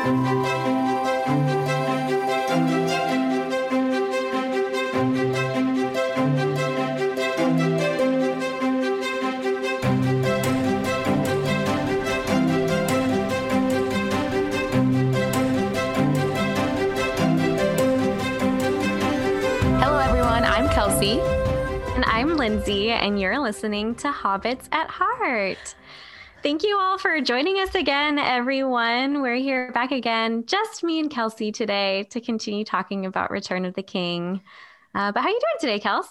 Hello, everyone. I'm Kelsey. And I'm Lindsay, and you're listening to Hobbits at Heart. Thank you all for joining us again, everyone. We're here back again, just me and Kelsey today to continue talking about Return of the King. Uh, but how are you doing today, Kels?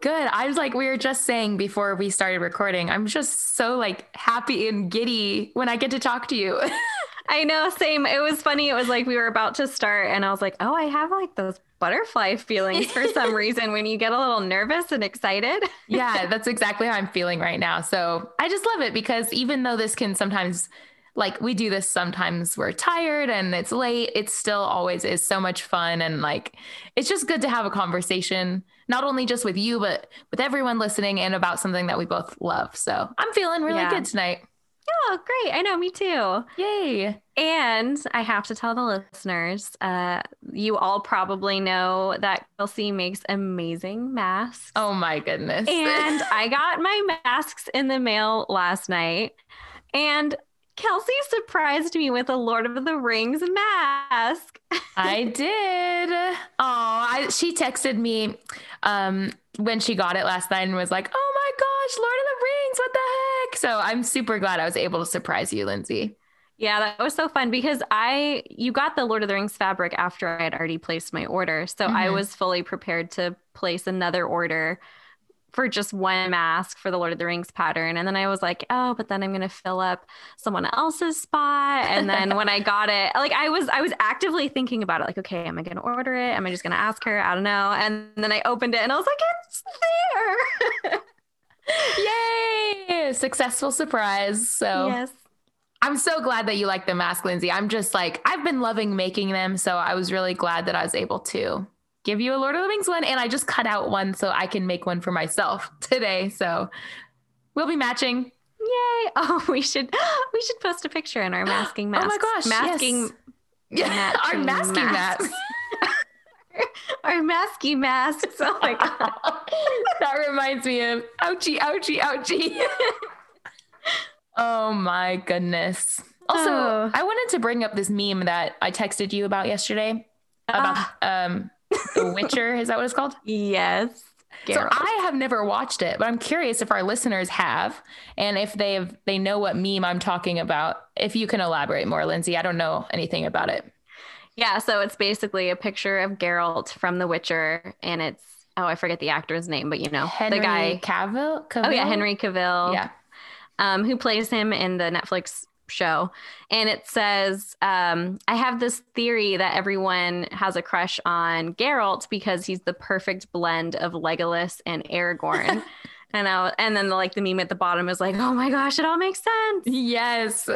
Good. I was like, we were just saying before we started recording, I'm just so like happy and giddy when I get to talk to you. I know, same. It was funny. It was like we were about to start, and I was like, oh, I have like those butterfly feelings for some reason when you get a little nervous and excited. yeah, that's exactly how I'm feeling right now. So I just love it because even though this can sometimes, like, we do this sometimes we're tired and it's late, it still always is so much fun. And like, it's just good to have a conversation, not only just with you, but with everyone listening and about something that we both love. So I'm feeling really Yeah. good tonight. Oh, great. I know, me too. Yay. And I have to tell the listeners, uh, you all probably know that Kelsey makes amazing masks. Oh my goodness. And I got my masks in the mail last night. And Kelsey surprised me with a Lord of the Rings mask. I did. Oh, I, she texted me um, when she got it last night and was like, "Oh my gosh, Lord of the Rings! What the heck?" So I'm super glad I was able to surprise you, Lindsay. Yeah, that was so fun because I you got the Lord of the Rings fabric after I had already placed my order. So I Mhm. was fully prepared to place another order for just one mask for the Lord of the Rings pattern. And then I was like, oh, but then I'm gonna fill up someone else's spot. And then when I got it, like I was I was actively thinking about it, like, okay, am I gonna order it? Am I just gonna ask her? I don't know. And then I opened it and I was like, it's there. Yay! Successful surprise. So yes. I'm so glad that you like the mask, Lindsay. I'm just like I've been loving making them, so I was really glad that I was able to give you a Lord of the Rings one, and I just cut out one so I can make one for myself today. So we'll be matching. Yay. Oh, we should we should post a picture in our masking mask. Oh my gosh, Masking yes. Yeah, our masking masks. masks. our masky masks. Oh my god. that reminds me of ouchie, ouchie, ouchie. oh my goodness. Also, Oh. I wanted to bring up this meme that I texted you about yesterday about Ah. um The Witcher. Is that what it's called? Yes. So I have never watched it, but I'm curious if our listeners have, and if they've they know what meme I'm talking about. If you can elaborate more, Lindsay, I don't know anything about it. yeah, so it's basically a picture of Geralt from The Witcher and it's oh, I forget the actor's name, but you know, Henry the guy Cavill. Oh yeah, Henry Cavill. Yeah. um, who plays him in the Netflix show. And it says, um, I have this theory that everyone has a crush on Geralt because he's the perfect blend of Legolas and Aragorn. and I, and then the, like the meme at the bottom is like, oh my gosh, it all makes sense. Yes.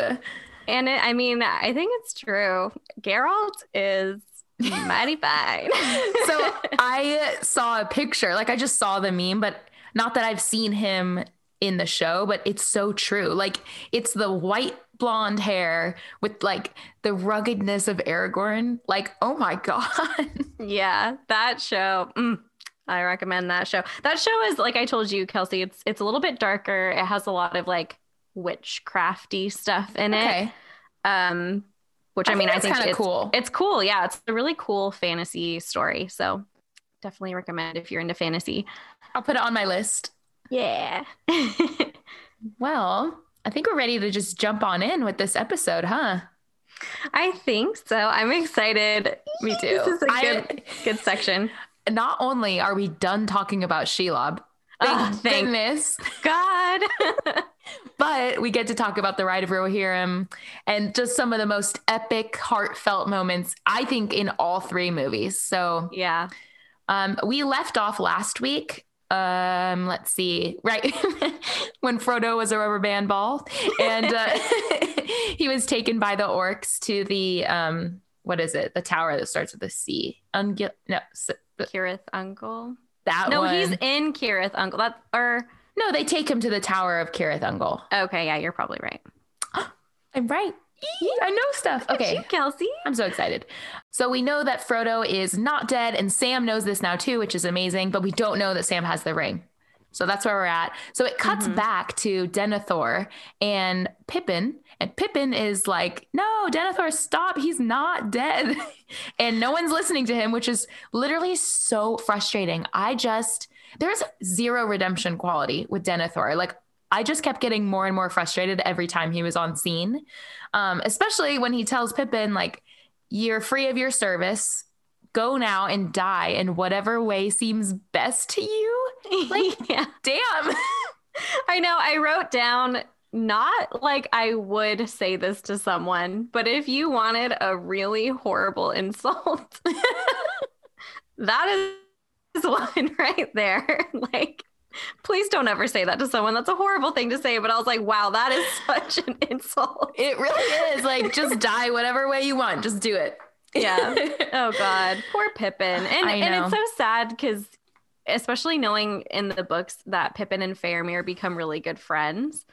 And it, I mean, I think it's true. Geralt is mighty fine. so I saw a picture, like I just saw the meme, but not that I've seen him in the show, but it's so true. Like it's the white blonde hair with like the ruggedness of Aragorn. Like, oh my God. Yeah, that show. mm, I recommend that show. That show is like I told you, Kelsey. It's it's a little bit darker. It has a lot of like witchcrafty stuff in it. Um, which I, I mean, I think it's cool. It's cool. Yeah, it's a really cool fantasy story. So definitely recommend if you're into fantasy. I'll put it on my list. Yeah. Well, I think we're ready to just jump on in with this episode, huh? I think so. I'm excited. Me too. This is a I- good good section. Not only are we done talking about Shelob, thank Oh, thank goodness, God. but we get to talk about the Ride of Rohirrim and just some of the most epic, heartfelt moments, I think, in all three movies. So yeah. um, we left off last week. Um, let's see, right when Frodo was a rubber band ball, and uh, he was taken by the orcs to the um, what is it? The tower that starts with a C. Ungil- no, Kirith Uncle. that No, one. he's in Kirith Uncle. That or no, they take him to the tower of Cirith Ungol. okay, yeah, you're probably right. I'm right. I know stuff. Okay. You, Kelsey. I'm so excited. So we know that Frodo is not dead, and Sam knows this now too, which is amazing, but we don't know that Sam has the ring. So that's where we're at. So it cuts Mhm. back to Denethor and Pippin. And Pippin is like, no, Denethor, stop. He's not dead. and no one's listening to him, which is literally so frustrating. I just, there's zero redemption quality with Denethor. Like, I just kept getting more and more frustrated every time he was on scene, um, especially when he tells Pippin, like, you're free of your service. Go now and die in whatever way seems best to you. Like- yeah. Damn. I know. I wrote down not like I would say this to someone, but if you wanted a really horrible insult, that is one right there. Like, please don't ever say that to someone. That's a horrible thing to say. But I was like, wow, that is such an insult. It really is. Like, just die whatever way you want. Just do it. Yeah. Oh God, poor Pippin. And and it's so sad because especially knowing in the books that Pippin and Faramir become really good friends.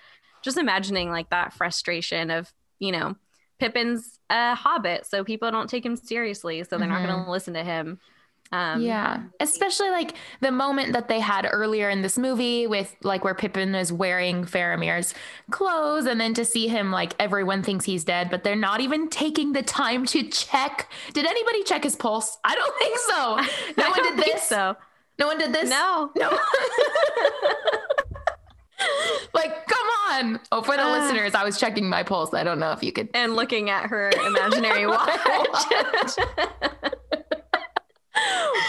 Just imagining like that frustration of, you know, Pippin's a hobbit, so people don't take him seriously, so they're not Mhm. going to listen to him. Um, yeah. Especially like the moment that they had earlier in this movie with like where Pippin is wearing Faramir's clothes and then to see him like everyone thinks he's dead, but they're not even taking the time to check. Did anybody check his pulse? I don't think so. No one did this. So No one did this. no, No. like, come on. Oh, for the Uh. listeners, I was checking my pulse. I don't know if you could. and looking at her imaginary watch.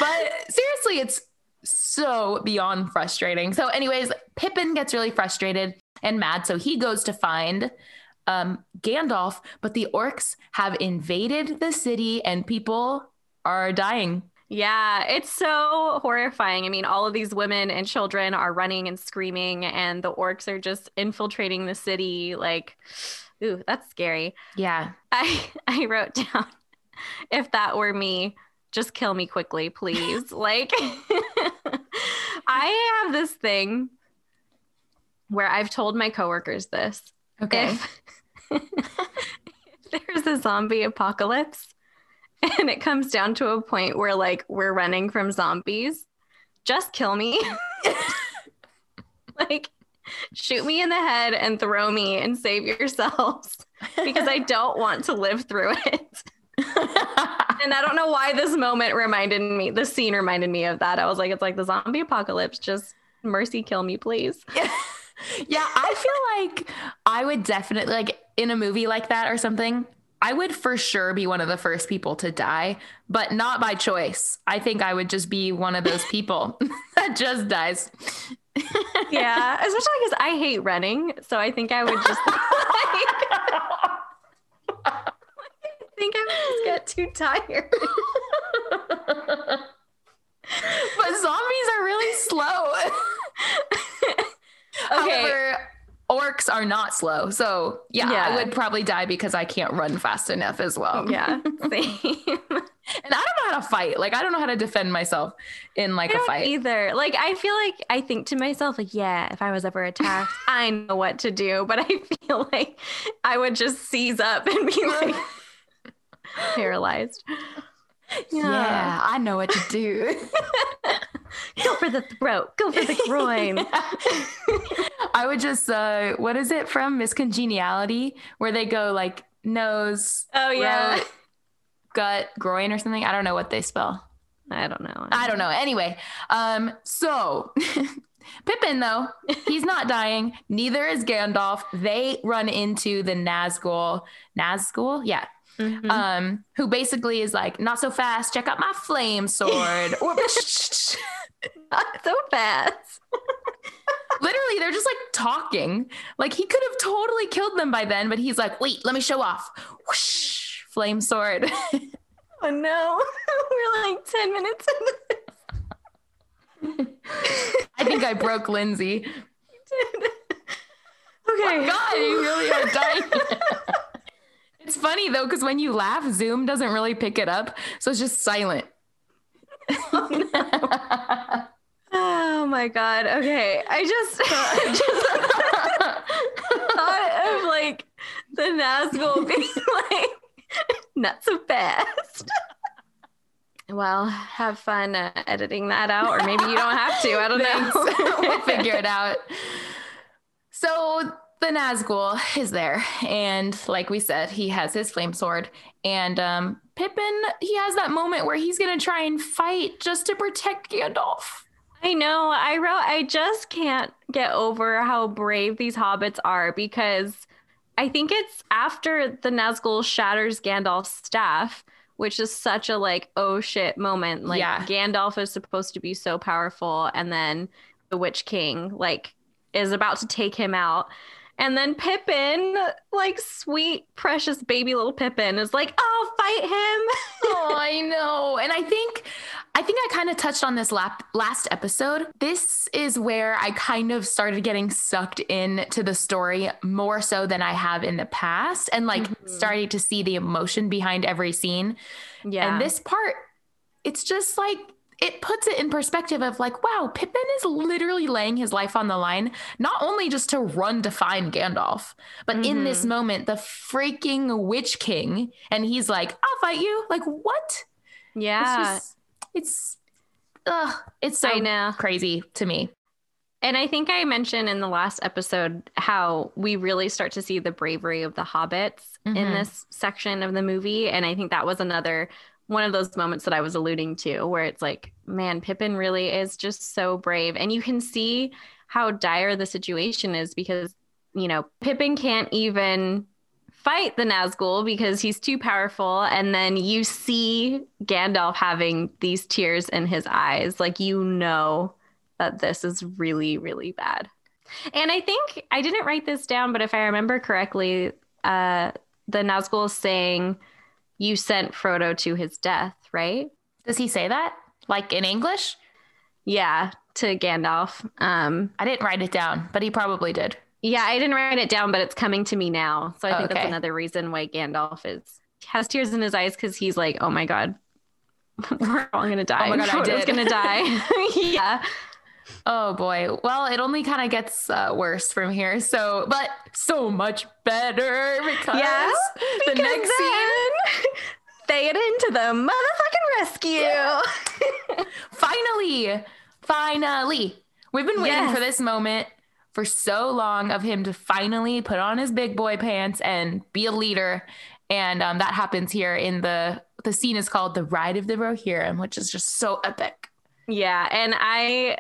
But seriously, it's so beyond frustrating. So, anyways, Pippin gets really frustrated and mad. So he goes to find um, Gandalf, but the orcs have invaded the city and people are dying. Yeah, it's so horrifying. I mean, all of these women and children are running and screaming, and the orcs are just infiltrating the city. Like, ooh, that's scary. Yeah. I I wrote down, if that were me, just kill me quickly, please. like, I have this thing where I've told my coworkers this. Okay. If, if there's a zombie apocalypse and it comes down to a point where like we're running from zombies, just kill me. like shoot me in the head and throw me and save yourselves because I don't want to live through it. And I don't know why this moment reminded me, the scene reminded me of that. I was like, it's like the zombie apocalypse. Just mercy kill me, please. yeah, I feel like I would definitely like in a movie like that or something. I would for sure be one of the first people to die, but not by choice. I think I would just be one of those people that just dies. Yeah, especially because I hate running. So I think I would just I think I would just get too tired. but zombies are really slow. Okay. However, orcs are not slow. So, yeah, Yeah. I would probably die because I can't run fast enough as well. Yeah, same. And I don't know how to fight. Like, I don't know how to defend myself in like I a fight. either. Like I feel like I think to myself, like, yeah, if I was ever attacked, I know what to do. But I feel like I would just seize up and be like paralyzed. Yeah, I know what to do. Go for the throat. Go for the groin. I would just uh what is it from Miss Congeniality where they go like nose, Oh yeah. throat, gut, groin or something. I don't know what they spell. I don't know. I don't know. Anyway, um so Pippin though, he's not dying, neither is Gandalf. They run into the Nazgul. Nazgul? Yeah. Mhm. Um who basically is like not so fast, check out my flame sword. or Not so fast. Literally, they're just like talking. Like he could have totally killed them by then, but he's like, wait, let me show off. Whoosh, flame sword. Oh no. We're like 10 minutes into I think I broke Lindsay. this. Oh Okay. God, you really are dying. It's funny though, because when you laugh, Zoom doesn't really pick it up. So it's just silent. Oh my god. Okay. I just, I just thought of like the Nazgul being like, not so fast. Well, have fun uh, editing that out, or maybe you don't have to. I don't know. we'll figure it out. So the Nazgul is there, and like we said, he has his flame sword, and um, Pippin he has that moment where he's gonna try and fight just to protect Gandalf. I know. I wrote. I just can't get over how brave these hobbits are because I think it's after the Nazgul shatters Gandalf's staff which is such a like oh shit moment. Like yeah. Gandalf is supposed to be so powerful, and then the Witch King like is about to take him out. And then Pippin, like sweet, precious baby little Pippin, is like, "Oh, fight him!" oh, I know. And I think, I think I kind of touched on this lap, last episode. This is where I kind of started getting sucked into the story more so than I have in the past, and like mm-hmm. starting to see the emotion behind every scene. Yeah. And this part, it's just like it puts it in perspective of like, wow, Pippin is literally laying his life on the line, not only just to run to find Gandalf, but mm-hmm. in this moment, the freaking Witch King, and he's like, I'll fight you. Like, what? Yeah. It's, just, it's, ugh, it's so crazy to me. And I think I mentioned in the last episode how we really start to see the bravery of the hobbits mm-hmm. in this section of the movie. And I think that was another one of those moments that I was alluding to where it's like, man, Pippin really is just so brave. And you can see how dire the situation is because, you know, Pippin can't even fight the Nazgul because he's too powerful. And then you see Gandalf having these tears in his eyes. Like, you know that this is really, really bad. And I think I didn't write this down, but if I remember correctly, uh, the Nazgul is saying, you sent Frodo to his death, right? Does he say that? Like in English? Yeah, to Gandalf. Um, I didn't write it down, but he probably did. Yeah, I didn't write it down, but it's coming to me now. So I think okay. that's another reason why Gandalf is has tears in his eyes because he's like, oh my god, we're all gonna die. Oh my god, Frodo's I did. gonna die. yeah. Oh boy. Well, it only kind of gets uh, worse from here. So, but so much better because, yeah, because the next scene. Theoden into the motherfucking rescue. Yeah. finally, finally. We've been waiting yes. for this moment for so long of him to finally put on his big boy pants and be a leader. And um, that happens here in the the scene is called the Ride of the Rohirrim, which is just so epic. Yeah, and I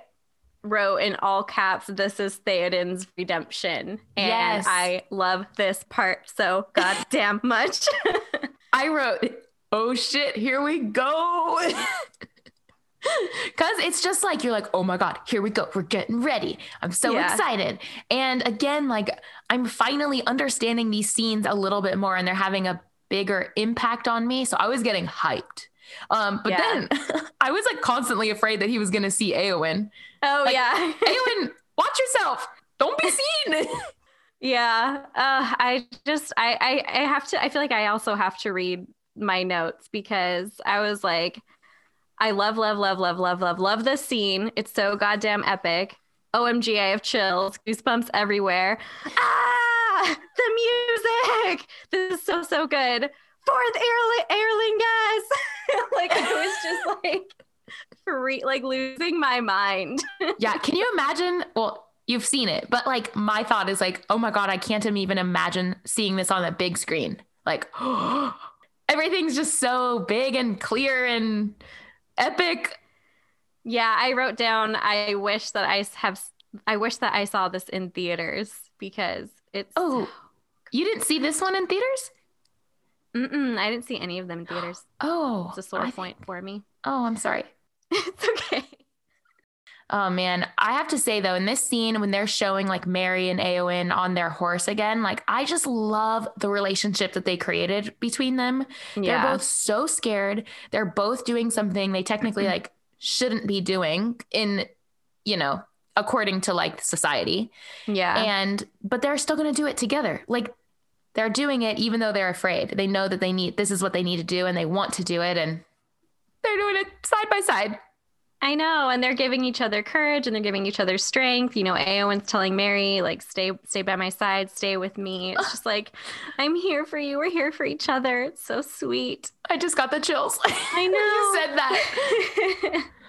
wrote in all caps, "This is Theoden's redemption," and yes. I love this part so goddamn much. I wrote, "Oh shit, here we go." Cause it's just like you're like, oh my God, here we go. We're getting ready. I'm so yeah. excited. And again, like I'm finally understanding these scenes a little bit more and they're having a bigger impact on me. So I was getting hyped. Um, but yeah. then I was like constantly afraid that he was gonna see Eowyn. Oh like, yeah. Eowyn, watch yourself. Don't be seen. yeah. Uh, I just I, I I have to I feel like I also have to read my notes because I was like, I love, love, love, love, love, love, love this scene. It's so goddamn epic. OMG, I have chills, goosebumps everywhere. Ah, the music. This is so, so good fourth airling, Eorlingas. like I was just like free, like losing my mind. yeah. Can you imagine? Well, you've seen it, but like my thought is like, oh my God, I can't even imagine seeing this on a big screen. Like everything's just so big and clear and epic. Yeah, I wrote down I wish that I have I wish that I saw this in theaters because it's Oh, you didn't see this one in theaters? Mm-mm, I didn't see any of them in theaters. Oh, it's a sore I point think... for me. Oh, I'm sorry. it's okay. Oh man, I have to say though, in this scene when they're showing like Merry and Eowyn on their horse again, like I just love the relationship that they created between them. Yeah. They're both so scared. They're both doing something they technically like shouldn't be doing in, you know, according to like society. Yeah. And but they're still going to do it together. Like they're doing it even though they're afraid. They know that they need this is what they need to do and they want to do it and they're doing it side by side. I know, and they're giving each other courage and they're giving each other strength. You know, Eowyn's telling Merry, like, stay, stay by my side, stay with me. It's just like, I'm here for you. We're here for each other. It's so sweet. I just got the chills. I know. you said that.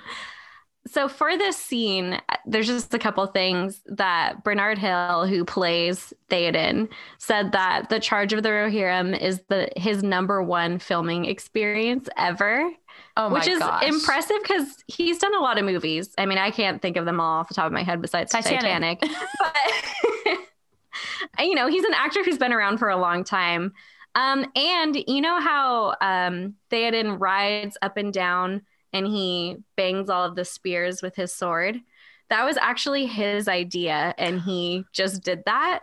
so for this scene, there's just a couple things that Bernard Hill, who plays Theoden, said that the charge of the Rohirrim is the his number one filming experience ever. Oh my which is gosh. impressive because he's done a lot of movies. I mean, I can't think of them all off the top of my head besides Titanic. Titanic. but you know, he's an actor who's been around for a long time. Um, and you know how um, Theoden rides up and down and he bangs all of the spears with his sword? That was actually his idea, and he just did that,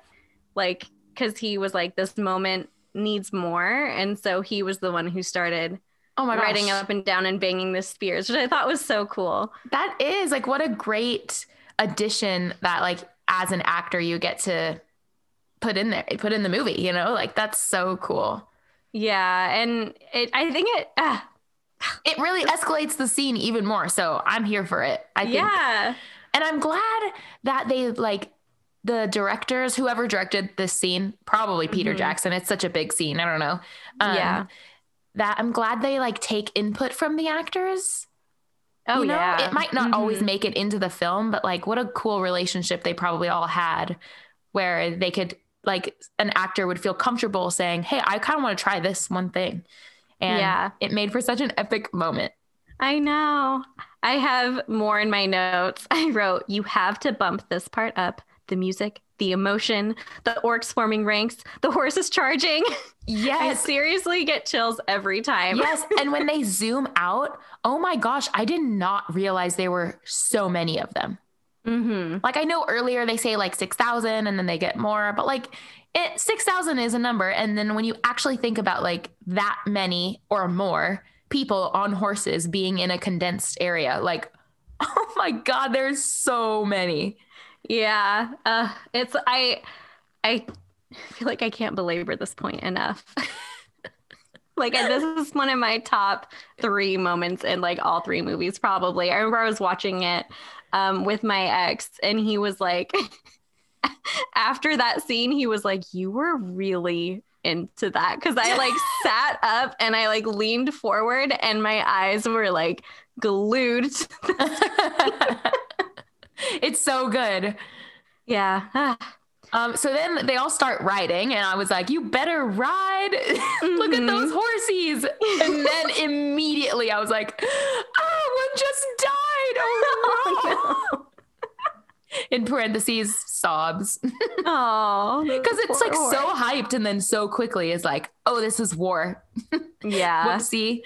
like because he was like, this moment needs more, and so he was the one who started Oh my gosh. riding up and down and banging the spears, which I thought was so cool. That is like what a great addition that like as an actor you get to put in there, put in the movie, you know? Like that's so cool. Yeah, and it I think it uh, It really escalates the scene even more. So I'm here for it. I think yeah. and I'm glad that they like the directors, whoever directed this scene, probably Peter Mhm. Jackson. It's such a big scene. I don't know. Um, Yeah. That I'm glad they like take input from the actors. Oh you know, yeah. it might not always Mhm. make it into the film, but like what a cool relationship they probably all had where they could like an actor would feel comfortable saying, Hey, I kind of want to try this one thing. And Yeah. it made for such an epic moment. I know. I have more in my notes. I wrote, you have to bump this part up. The music, the emotion, the orcs forming ranks, the horses charging. I Yes. seriously get chills every time. yes. And when they zoom out, oh my gosh, I did not realize there were so many of them. Mm-hmm. Like I know earlier they say like 6,000 and then they get more, but like it 6,000 is a number and then when you actually think about like that many or more people on horses being in a condensed area, like oh my god, there's so many. Yeah. Uh, it's I I feel like I can't belabor this point enough. like this is one of my top three moments in like all three movies, probably. I remember I was watching it um, with my ex, and he was like, after that scene, he was like, "You were really." into that because I like sat up and I like leaned forward and my eyes were like glued. it's so good. yeah. Ah. Um, so then they all start riding, and I was like, "You better ride! Look at Mhm. those horses!" And then immediately I was like, "Oh, one just died! Oh no!" In parentheses, sobs, Oh, because it's like so hyped, and then so quickly is like, "Oh, this is war." yeah. Whoopsie.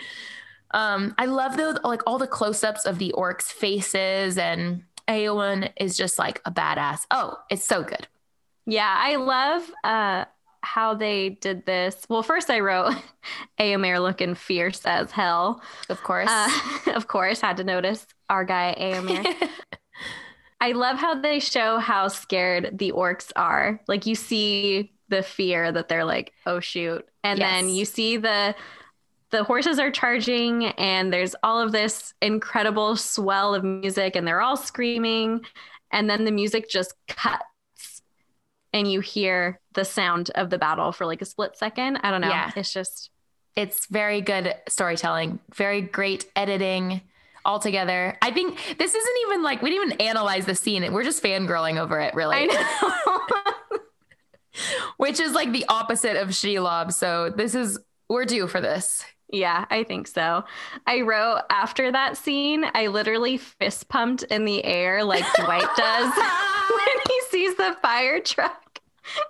Um, I love those like all the close-ups of the orcs' faces, and Eowyn is just like a badass. Oh, it's so good. Yeah, I love uh, how they did this. Well, first I wrote Eomer looking fierce as hell. Of course. Uh, of course, had to notice our guy Eomer. I love how they show how scared the orcs are. Like you see the fear that they're like, "Oh shoot." And then you see the the horses are charging and there's all of this incredible swell of music and they're all screaming and then the music just cuts and you hear the sound of the battle for like a split second. I don't know. Yeah. It's just it's very good storytelling, very great editing altogether. I think this isn't even like we didn't even analyze the scene. We're just fangirling over it, really. I know. Which is like the opposite of Shelob. So this is we're due for this. Yeah, I think so. I wrote after that scene, I literally fist pumped in the air like Dwight does when he sees the fire truck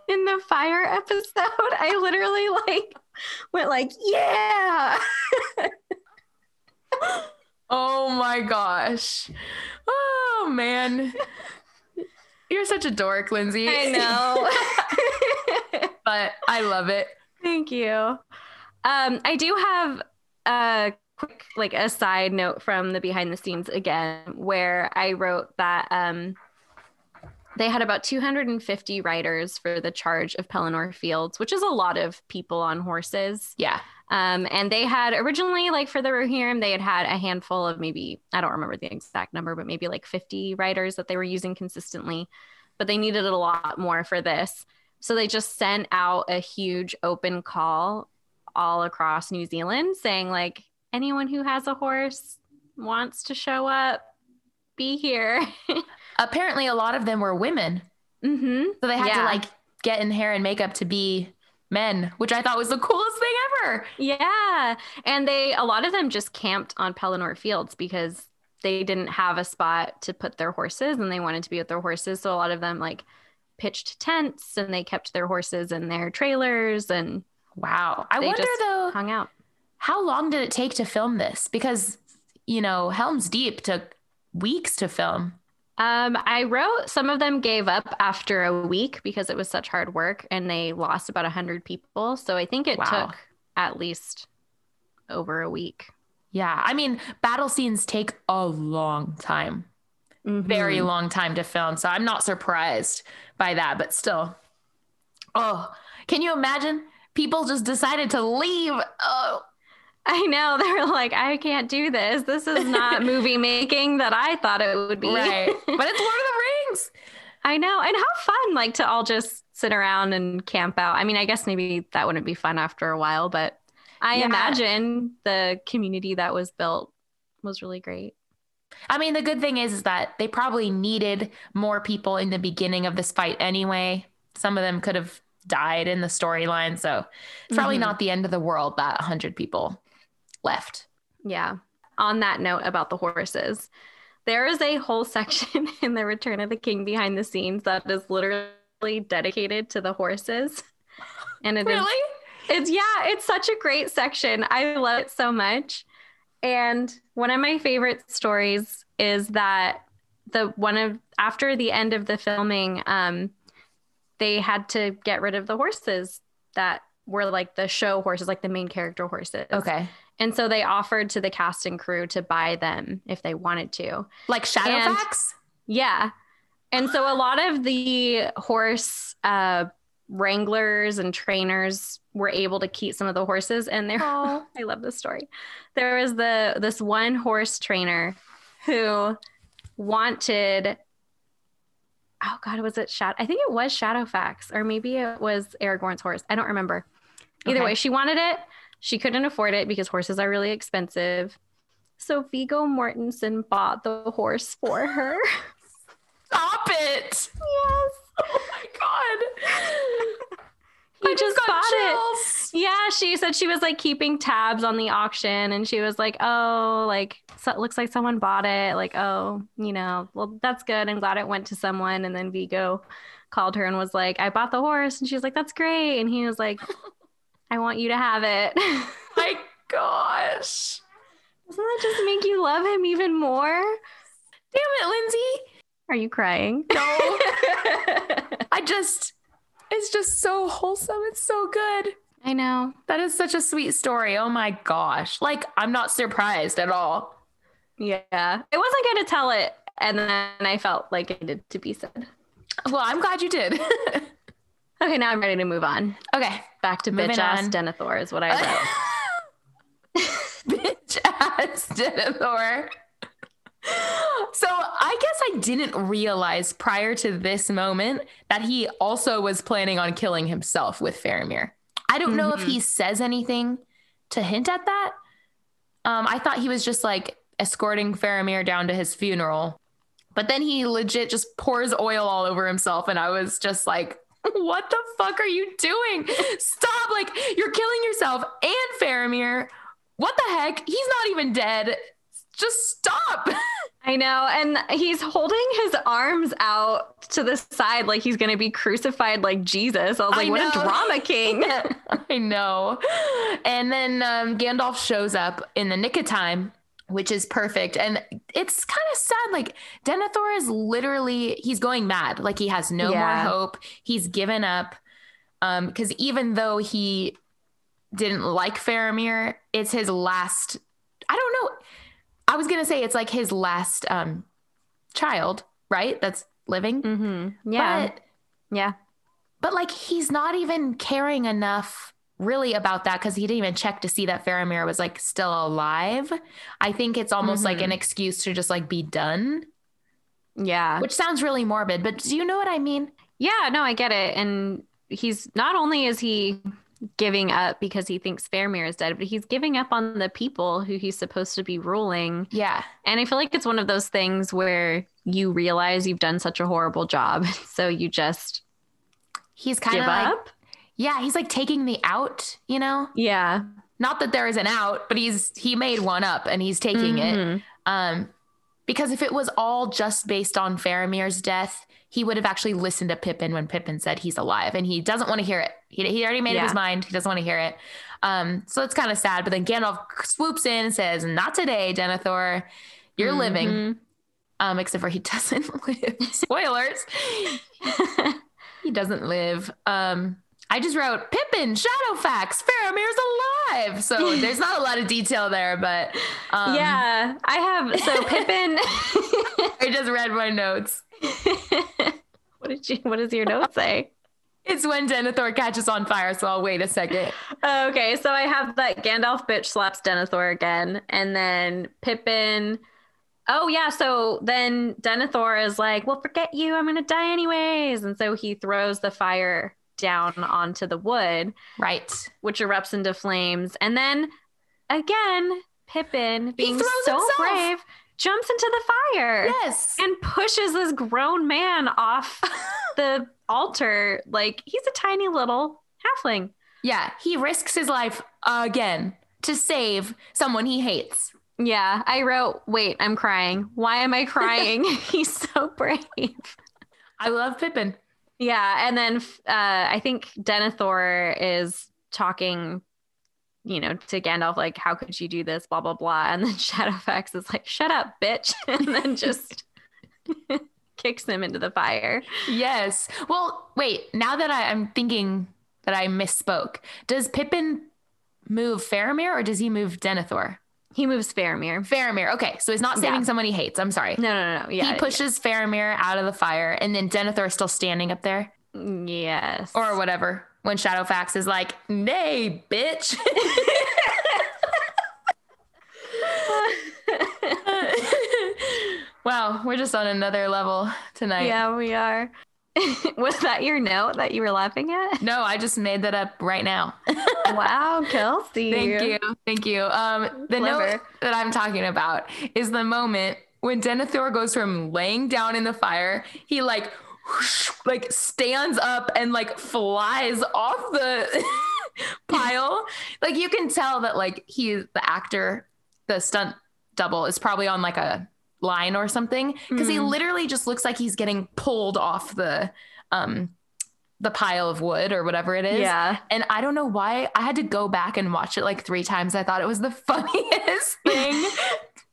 in the fire episode. I literally like went like, yeah. Oh my gosh. Oh man. You're such a dork, Lindsay. I know. but I love it. Thank you. Um, I do have a quick like a side note from the behind the scenes again, where I wrote that um, they had about 250 riders for the charge of Pelennor Fields, which is a lot of people on horses. Yeah. Um, and they had originally, like for the Rohirrim, they had had a handful of maybe, I don't remember the exact number, but maybe like 50 riders that they were using consistently. But they needed a lot more for this. So they just sent out a huge open call all across New Zealand saying, like, anyone who has a horse wants to show up, be here. Apparently, a lot of them were women. mm-hmm. So they had to like get in hair and makeup to be men, which I thought was the coolest thing ever. Yeah. And they, a lot of them just camped on Pelennor Fields because they didn't have a spot to put their horses and they wanted to be with their horses. So a lot of them like pitched tents and they kept their horses in their trailers and Wow. I wonder just though, hung out. how long did it take to film this? Because, you know, Helm's Deep took weeks to film. Um, I wrote some of them gave up after a week because it was such hard work and they lost about 100 people. So I think it Wow. took at least over a week. Yeah. I mean, battle scenes take a long time, very Mhm. long time to film. So I'm not surprised by that, but still. Oh, can you imagine? People just decided to leave. Oh, I know. They're like, I can't do this. This is not movie making that I thought it would be. right. but it's Lord of the Rings. I know. And how fun, like to all just sit around and camp out. I mean, I guess maybe that wouldn't be fun after a while, but I Yeah. imagine the community that was built was really great. I mean, the good thing is, is that they probably needed more people in the beginning of this fight anyway. Some of them could have died in the storyline. So it's probably Mhm. not the end of the world that 100 people left. Yeah. On that note about the horses, there is a whole section in the Return of the King behind the scenes that is literally dedicated to the horses. And it is Really? It's yeah, it's such a great section. I love it so much. And one of my favorite stories is that the one of after the end of the filming, um, they had to get rid of the horses that were like the show horses, like the main character horses. Okay. And so they offered to the cast and crew to buy them if they wanted to. Like Shadowfax? Yeah. And so a lot of the horse uh, wranglers and trainers were able to keep some of the horses and there Oh. I love this story. There was the this one horse trainer who wanted oh god was it Shadow I think it was Shadowfax or maybe it was Aragorn's horse. I don't remember. Either Okay. way, she wanted it. She couldn't afford it because horses are really expensive. So Viggo Mortensen bought the horse for her. It. yes. Oh my God. He I just got bought it. Yeah, she said she was like keeping tabs on the auction and she was like, oh, like, so it looks like someone bought it. Like, oh, you know, well, that's good. I'm glad it went to someone. And then Viggo called her and was like, I bought the horse. And she was like, that's great. And he was like, I want you to have it. My gosh. Doesn't that just make you love him even more? Damn it, Lindsay. Are you crying? No. I just, it's just so wholesome. It's so good. I know. That is such a sweet story. Oh my gosh. Like, I'm not surprised at all. Yeah. I wasn't going to tell it. And then I felt like it needed to be said. Well, I'm glad you did. Okay, now I'm ready to move on. okay. Back to Moving bitch ass. Denethor is what I wrote. Bitch ass Denethor. So I guess I didn't realize prior to this moment that he also was planning on killing himself with Faramir. I don't know if Mhm. he says anything to hint at that. Um, I thought he was just like escorting Faramir down to his funeral, but then he legit just pours oil all over himself, and I was just like, "What the fuck are you doing? Stop! Like you're killing yourself and Faramir. What the heck? He's not even dead. Just stop." I know. And he's holding his arms out to the side like he's going to be crucified like Jesus. I was I like, what a drama king. I know. And then um, Gandalf shows up in the nick of time, which is perfect. And it's kind of sad. Like Denethor is literally he's going mad. Like he has no Yeah. more hope. He's given up. Um, because even though he didn't like Faramir, it's his last. I don't know. I was gonna say it's like his last um child, right? That's living. mm-hmm. Yeah. But yeah. but like he's not even caring enough really about that because he didn't even check to see that Faramir was like still alive. I think it's almost like Mhm. an excuse to just like be done, Yeah. which sounds really morbid, but do you know what I mean? Yeah, no, I get it. And he's not only is he giving up because he thinks Faramir is dead, but he's giving up on the people who he's supposed to be ruling. Yeah. And I feel like it's one of those things where you realize you've done such a horrible job. So you just He's kind give of like, up. yeah, he's like taking the out, you know? Yeah. Not that there is an out, but he's he made one up and he's taking it. Mhm. Um, because if it was all just based on Faramir's death, he would have actually listened to Pippin when Pippin said he's alive, and he doesn't want to hear it. He, he already made up his mind. He doesn't want to hear it. Um, so it's kind of sad. But then Gandalf swoops in and says, "Not today, Denethor. You're living." Mhm. Um, except for he doesn't live. Spoilers. he doesn't live. Um, I just wrote Pippin, Shadowfax, Faramir's alive. So there's not a lot of detail there, but um, yeah, I have. So Pippin. I just read my notes. what did you? What does your note say? It's when Denethor catches on fire, so I'll wait a second. Okay, so I have that Gandalf bitch slaps Denethor again, and then Pippin. Oh yeah, so then Denethor is like, "Well, forget you. I'm gonna die anyways," and so he throws the fire down onto the wood, Right. which erupts into flames, and then again, Pippin, being so himself. brave, jumps into the fire Yes. and pushes this grown man off the altar like he's a tiny little halfling. Yeah, he risks his life again to save someone he hates. Yeah, I wrote, wait, I'm crying. Why am I crying? He's so brave. I love Pippin. Yeah, and then uh, I think Denethor is talking, you know, to Gandalf, like, how could you do this? Blah, blah, blah. And then Shadowfax is like, shut up, bitch. And then just kicks him into the fire. Yes. Well, wait, now that I, I'm thinking that I misspoke, does Pippin move Faramir or does he move Denethor? He moves Faramir. Faramir. Okay, so he's not saving Yeah. someone he hates. I'm sorry. No, no, no. Yeah. he pushes Faramir out of the fire, and then Denethor is still standing up there, Yes. or whatever. When Shadowfax is like, "Nay, bitch." wow, we're just on another level tonight. yeah, we are. Was that your note that you were laughing at? No, I just made that up right now. wow, Kelsey. Thank you. Thank you. Um, the note that I'm talking about is the moment when Denethor goes from laying down in the fire, he like whoosh, like stands up and like flies off the pile. Like you can tell that like he the actor, the stunt double is probably on like a line or something because he Mhm. literally just looks like he's getting pulled off the um the pile of wood or whatever it is. Yeah. And I don't know why I had to go back and watch it like three times. I thought it was the funniest thing.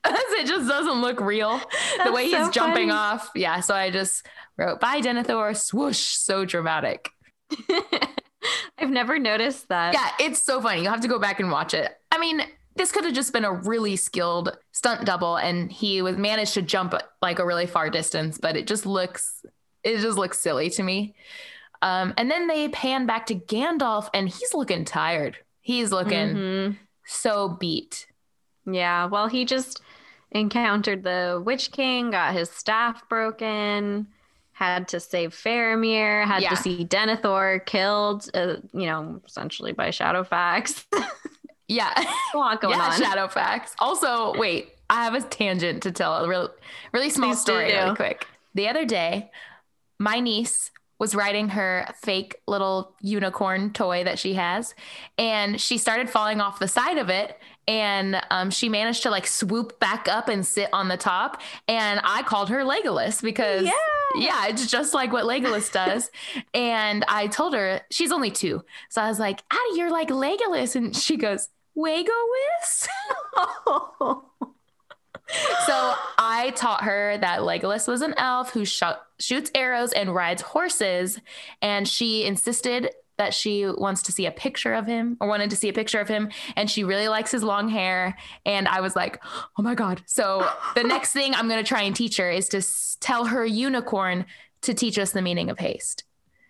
It just doesn't look real. the That's way he's so jumping funny. off. Yeah. So I just wrote, bye, Denethor, swoosh, so dramatic. I've never noticed that. Yeah, it's so funny. You'll have to go back and watch it. I mean, this could have just been a really skilled stunt double, and he was managed to jump like a really far distance, but it just looks it just looks silly to me. Um, and then they pan back to Gandalf, and he's looking tired. He's looking Mhm. so beat. Yeah. Well, he just encountered the Witch King, got his staff broken, had to save Faramir, had Yeah. to see Denethor killed, uh, you know, essentially by Shadowfax. Yeah, a lot going yeah. on. Shadowfax. Also, wait, I have a tangent to tell. A real, really small Please story, do. really quick. The other day, my niece was riding her fake little unicorn toy that she has, and she started falling off the side of it. And um, she managed to like swoop back up and sit on the top. And I called her Legolas because Yeah. yeah, it's just like what Legolas does. and I told her she's only two. So I was like, Addie, you're like Legolas. And she goes, Wagowis? so I taught her that Legolas was an elf who sh- shoots arrows and rides horses. And she insisted that she wants to see a picture of him or wanted to see a picture of him. And she really likes his long hair. And I was like, oh my God. So the next thing I'm going to try and teach her is to s- tell her unicorn to teach us the meaning of haste.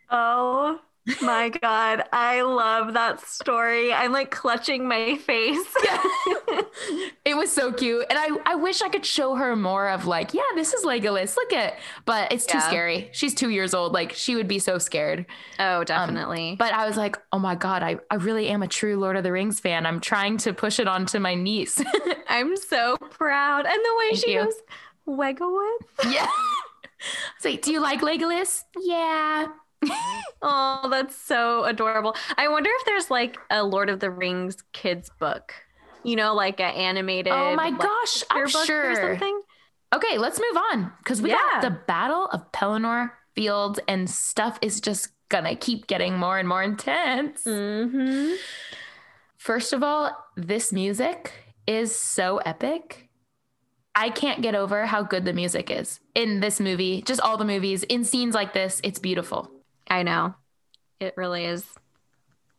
oh My God, I love that story. I'm like clutching my face. Yeah. it was so cute. And I, I wish I could show her more of like, yeah, this is Legolas. Look at, but it's too Yeah. scary. She's two years old. Like she would be so scared. Oh, um, definitely. But I was like, oh my God, I, I really am a true Lord of the Rings fan. I'm trying to push it onto my niece. I'm so proud. And the way Thank she you. goes, Wegawith? yeah. It's like, do you like Legolas? Yeah. Oh, that's so adorable. I wonder if there's like a Lord of the Rings kids book, you know, like an animated. Oh my like, gosh, I'm sure. or something. Okay, let's move on because we Yeah. got the Battle of Pelennor Fields, and stuff is just gonna keep getting more and more intense. Mm-hmm. First of all, this music is so epic. I can't get over how good the music is in this movie, just all the movies, in scenes like this. It's beautiful. I know. It really is.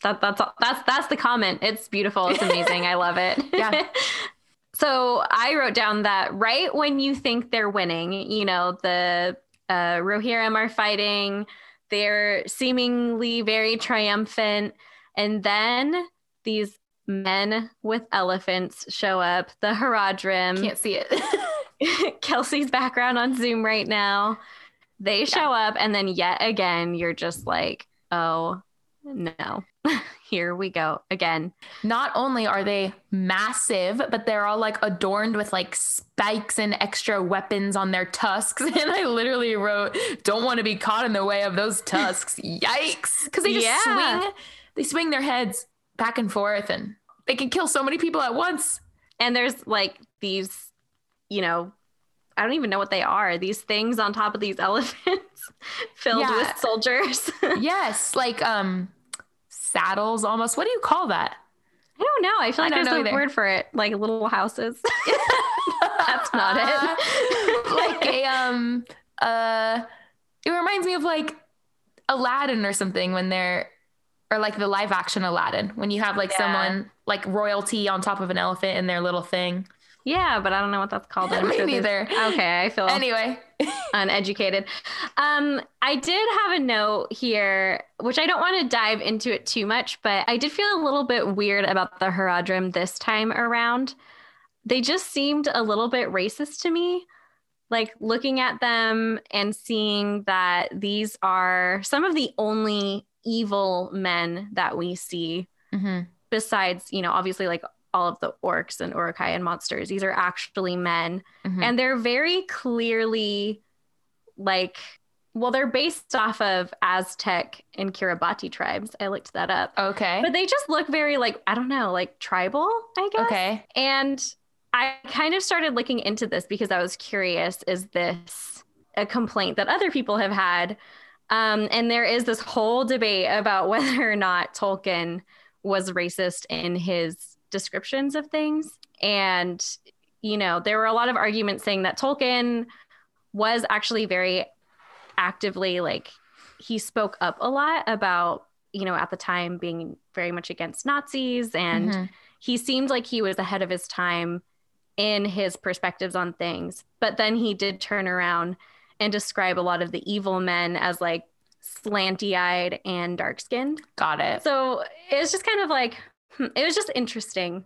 That that's that's that's the comment. It's beautiful. It's amazing. I love it. Yeah. so I wrote down that right when you think they're winning, you know, the uh, Rohirrim are fighting. They're seemingly very triumphant, and then these men with elephants show up. The Haradrim. Can't see it. Kelsey's background on Zoom right now. They show up, and then yet again, you're just like, oh no, here we go again. Not only are they massive, but they're all like adorned with like spikes and extra weapons on their tusks. And I literally wrote, "Don't want to be caught in the way of those tusks." Yikes! Because they just Yeah. swing, they swing their heads back and forth, and they can kill so many people at once. And there's like these, you know, I don't even know what they are. These things on top of these elephants filled Yeah. with soldiers. yes, like um saddles almost. What do you call that? I don't know. I feel like don't there's know a either. word for it, like little houses. That's not it. like a um uh it reminds me of like Aladdin or something when they're or like the live action Aladdin when you have like Yeah. someone like royalty on top of an elephant in their little thing. Yeah, but I don't know what that's called. I'm Me sure neither. Okay, I feel Anyway, uneducated. Um, I did have a note here, which I don't want to dive into it too much, but I did feel a little bit weird about the Haradrim this time around. They just seemed a little bit racist to me. Like looking at them and seeing that these are some of the only evil men that we see, Mhm. besides, you know, obviously like all of the orcs and Uruk-hai and monsters. These are actually men Mhm. and they're very clearly like well they're based off of aztec and kiribati tribes i looked that up okay. but they just look very like i don't know like tribal i guess Okay. and i kind of started looking into this because i was curious is this a complaint that other people have had um, and there is this whole debate about whether or not tolkien was racist in his descriptions of things and you know there were a lot of arguments saying that tolkien was actually very actively like he spoke up a lot about you know at the time being very much against nazis and Mhm. he seemed like he was ahead of his time in his perspectives on things but then he did turn around and describe a lot of the evil men as like slanty-eyed and dark-skinned got it. so it's just kind of like it was just interesting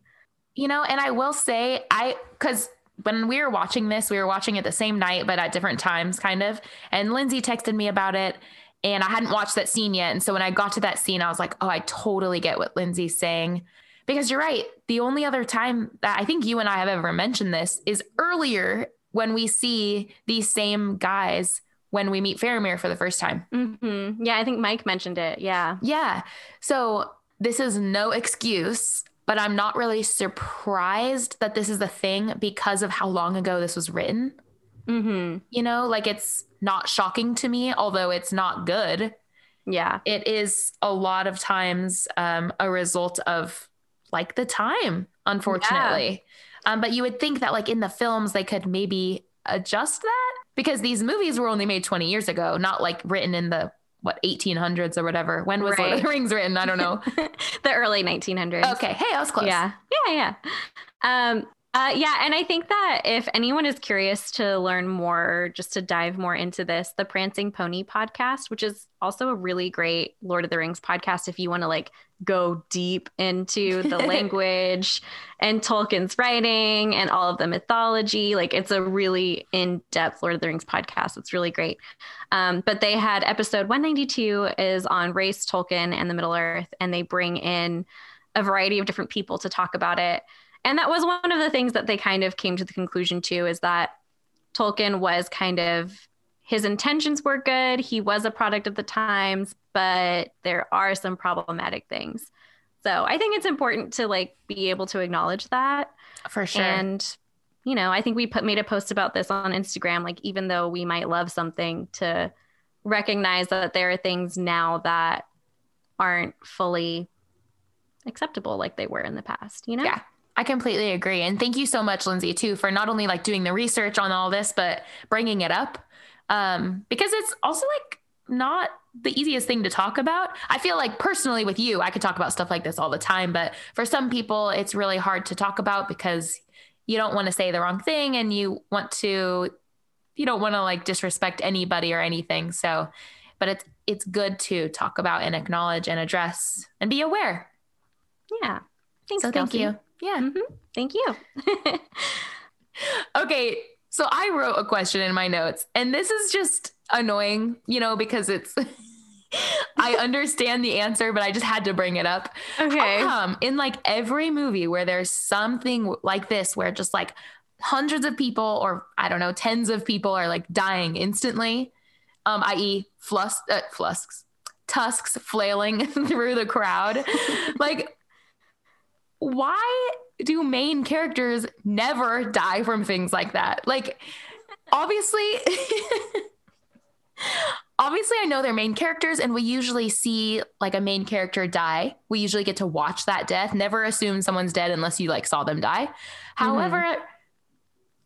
You know, and I will say, I, because when we were watching this, we were watching it the same night, but at different times, kind of. And Lindsay texted me about it, and I hadn't watched that scene yet. And so when I got to that scene, I was like, oh, I totally get what Lindsay's saying. Because you're right. The only other time that I think you and I have ever mentioned this is earlier when we see these same guys when we meet Faramir for the first time. hmm yeah i think mike mentioned it yeah Yeah. So this is no excuse, but I'm not really surprised that this is a thing because of how long ago this was written. hmm You know, like it's not shocking to me, although it's not good. yeah It is a lot of times um, a result of like the time, unfortunately. Um, but you would think that like in the films they could maybe adjust that because these movies were only made 20 years ago, not like written in the what 1800s or whatever. When was Lord of the Rings written? I don't know. the early 1900s Okay. Hey, I was close. Yeah. Yeah. Yeah. Um, Uh, yeah, and I think that if anyone is curious to learn more, just to dive more into this, the Prancing Pony podcast, which is also a really great Lord of the Rings podcast, if you want to like go deep into the language and Tolkien's writing and all of the mythology, like it's a really in-depth Lord of the Rings podcast. It's really great. Um, but they had episode 192 is on race, Tolkien, and the Middle Earth, and they bring in a variety of different people to talk about it and that was one of the things that they kind of came to the conclusion to is that Tolkien was kind of his intentions were good. He was a product of the times, but there are some problematic things. So I think it's important to like be able to acknowledge that. For sure. And you know, I think we put made a post about this on Instagram. Like, even though we might love something, to recognize that there are things now that aren't fully acceptable like they were in the past. You know? Yeah. I completely agree. And thank you so much, Lindsay, too, for not only like doing the research on all this, but bringing it up. Um, because it's also like not the easiest thing to talk about. I feel like personally with you, I could talk about stuff like this all the time, but for some people, it's really hard to talk about because you don't want to say the wrong thing and you want to, you don't want to like disrespect anybody or anything. So, but it's, it's good to talk about and acknowledge and address and be aware. Yeah. Thanks. So thank you. Yeah. Mm-hmm. Thank you. okay. So I wrote a question in my notes, and this is just annoying, you know, because it's. I understand the answer, but I just had to bring it up. Okay. Um, in like every movie where there's something like this, where just like hundreds of people, or I don't know, tens of people are like dying instantly, um, i.e., flus- uh, flusks, tusks flailing through the crowd. like, why do main characters never die from things like that? Like, obviously, obviously, I know they're main characters, and we usually see like a main character die. We usually get to watch that death. Never assume someone's dead unless you like saw them die. Mm-hmm. However,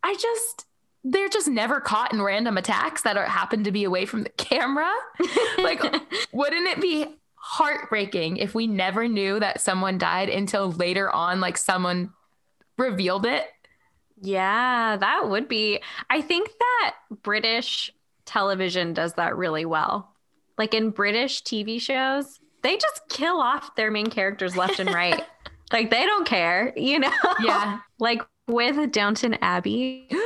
I just they're just never caught in random attacks that are, happen to be away from the camera. like, wouldn't it be heartbreaking if we never knew that someone died until later on, like someone revealed it. Yeah, that would be. I think that British television does that really well. Like in British TV shows, they just kill off their main characters left and right. like they don't care, you know? Yeah. like with Downton Abbey.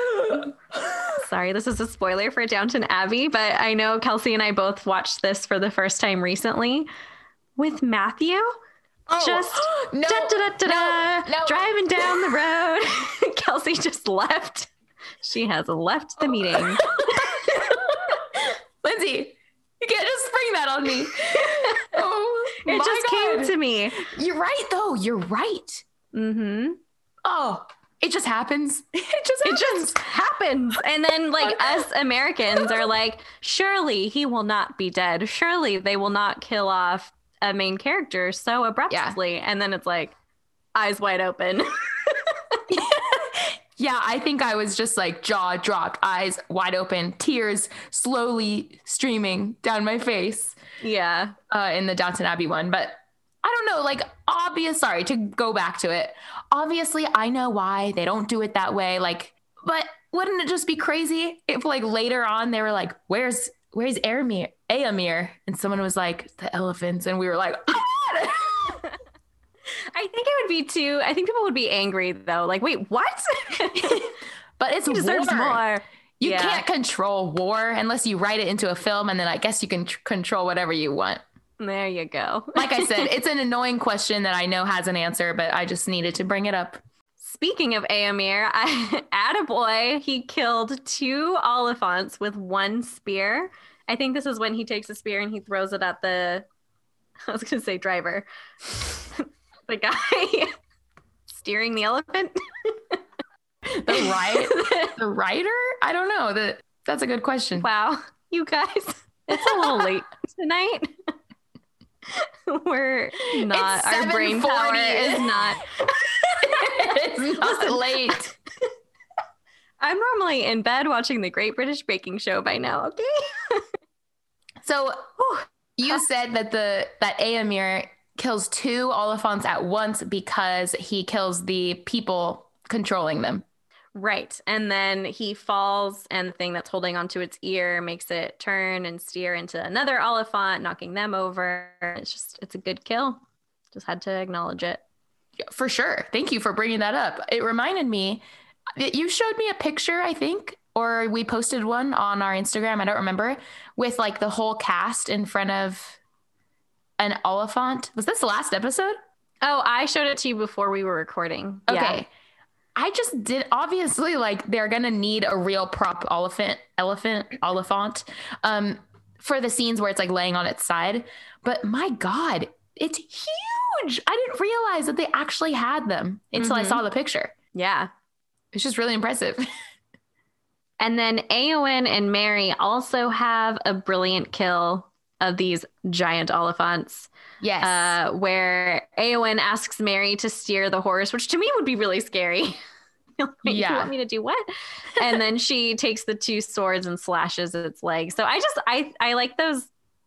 Sorry, this is a spoiler for Downton Abbey, but I know Kelsey and I both watched this for the first time recently with Matthew. Oh, just no, da, da, da, no, no. driving down the road. Kelsey just left. She has left the meeting. Lindsay, you can't just spring that on me. Oh, it just God. came to me. You're right, though. You're right. Mm-hmm. Oh, it just happens. It just happens. It just happens. And then like us Americans are like, surely he will not be dead. Surely they will not kill off a main character so abruptly. Yeah. And then it's like eyes wide open. yeah, I think I was just like jaw dropped, eyes wide open, tears slowly streaming down my face. Yeah. Uh, in the Downton Abbey one. But don't know, like obvious, sorry to go back to it. Obviously, I know why they don't do it that way. Like, but wouldn't it just be crazy if like later on they were like, where's where's Aramir? Eomer, and someone was like, the elephants, and we were like, oh I think it would be too. I think people would be angry though. Like, wait, what? but it's he deserves war. more. You yeah. can't control war unless you write it into a film, and then I guess you can tr- control whatever you want. There you go. like I said, it's an annoying question that I know has an answer, but I just needed to bring it up. Speaking of Eomer, I, Attaboy, he killed two Oliphants with one spear. I think this is when he takes a spear and he throws it at the I was gonna say driver. the guy steering the elephant. the right the rider? I don't know. The that's a good question. Wow. You guys, it's a little late tonight. We're not our brain power is not it's not Listen, late. I'm normally in bed watching the Great British Baking Show by now, okay? so you said that the that Eomer kills two Oliphants at once because he kills the people controlling them. Right. And then he falls, and the thing that's holding onto its ear makes it turn and steer into another Oliphant, knocking them over. It's just, it's a good kill. Just had to acknowledge it. For sure. Thank you for bringing that up. It reminded me, that you showed me a picture, I think, or we posted one on our Instagram. I don't remember, with like the whole cast in front of an Oliphant. Was this the last episode? Oh, I showed it to you before we were recording. Okay. Yeah. I just did obviously like they're gonna need a real prop elephant, elephant, elephant, um, for the scenes where it's like laying on its side. But my God, it's huge. I didn't realize that they actually had them until mm-hmm. I saw the picture. Yeah. It's just really impressive. and then Éowyn and Merry also have a brilliant kill of these giant Oliphants. Yes. Uh, where Éowyn asks Merry to steer the horse, which to me would be really scary. like, yeah. You want me to do what? and then she takes the two swords and slashes its leg. So I just I I like those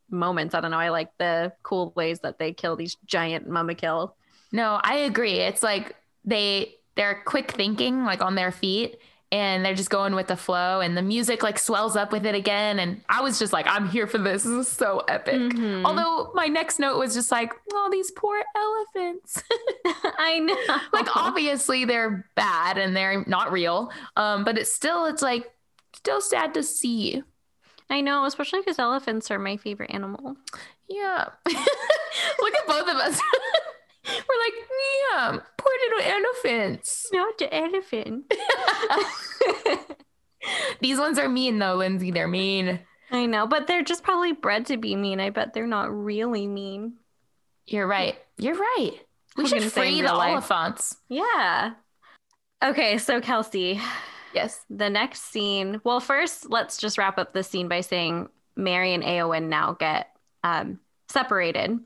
moments. I don't know. I like the cool ways that they kill these giant mumakil. No, I agree. It's like they they're quick thinking, like on their feet, and they're just going with the flow and the music like swells up with it again and i was just like i'm here for this. This is so epic. Mm-hmm. although my next note was just like oh these poor elephants. I know. Like obviously they're bad and they're not real um but it's still it's like still sad to see. I know especially because elephants are my favorite animal. Yeah. Look at both of us we're like, yeah, poor little elephants. Not the elephant. These ones are mean though, Lindsay. They're mean. I know, but they're just probably bred to be mean. I bet they're not really mean. You're right. You're right. We should free the Oliphants. Yeah. Okay, so Kelsey. Yes. The next scene. Well, first, let's just wrap up the scene by saying Merry and Éowyn now get um, separated.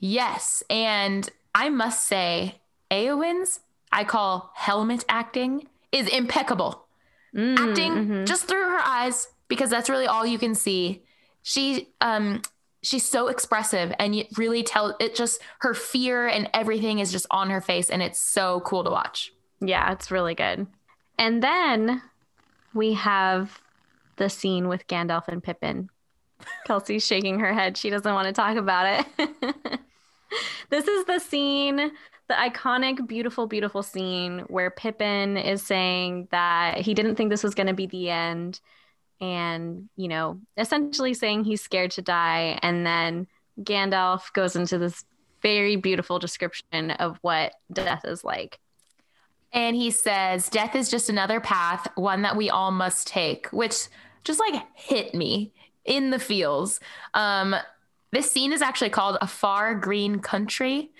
Yes. And I must say, Éowyn's, I call helmet acting, is impeccable. Mm, acting mm-hmm. just through her eyes, because that's really all you can see. She, um, she's so expressive and you really tell it just her fear and everything is just on her face and it's so cool to watch. Yeah, it's really good. And then we have the scene with Gandalf and Pippin. Kelsey's shaking her head. She doesn't want to talk about it. this is the scene, the iconic, beautiful, beautiful scene where Pippin is saying that he didn't think this was going to be the end. And, you know, essentially saying he's scared to die. And then Gandalf goes into this very beautiful description of what death is like. And he says, Death is just another path, one that we all must take, which just like hit me in the feels. Um, this scene is actually called A Far Green Country.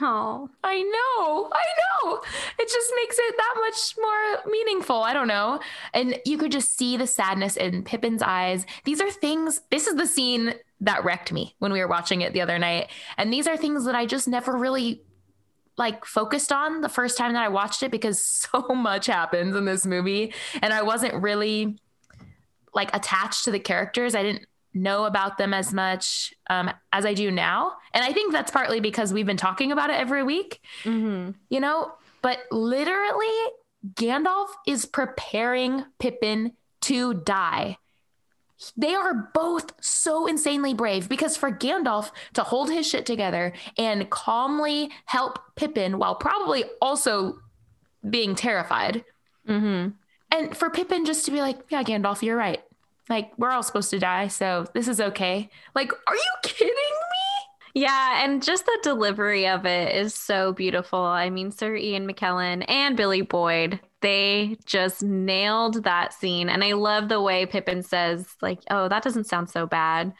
Oh, I know. I know. It just makes it that much more meaningful. I don't know. And you could just see the sadness in Pippin's eyes. These are things, this is the scene that wrecked me when we were watching it the other night. And these are things that I just never really like focused on the first time that I watched it because so much happens in this movie and I wasn't really like attached to the characters. I didn't know about them as much um, as I do now. And I think that's partly because we've been talking about it every week, mm-hmm. you know, but literally, Gandalf is preparing Pippin to die. They are both so insanely brave because for Gandalf to hold his shit together and calmly help Pippin while probably also being terrified. Mm-hmm. And for Pippin just to be like, yeah, Gandalf, you're right. Like, we're all supposed to die, so this is okay. Like, are you kidding me? Yeah, and just the delivery of it is so beautiful. I mean, Sir Ian McKellen and Billy Boyd, they just nailed that scene. And I love the way Pippin says, like, oh, that doesn't sound so bad.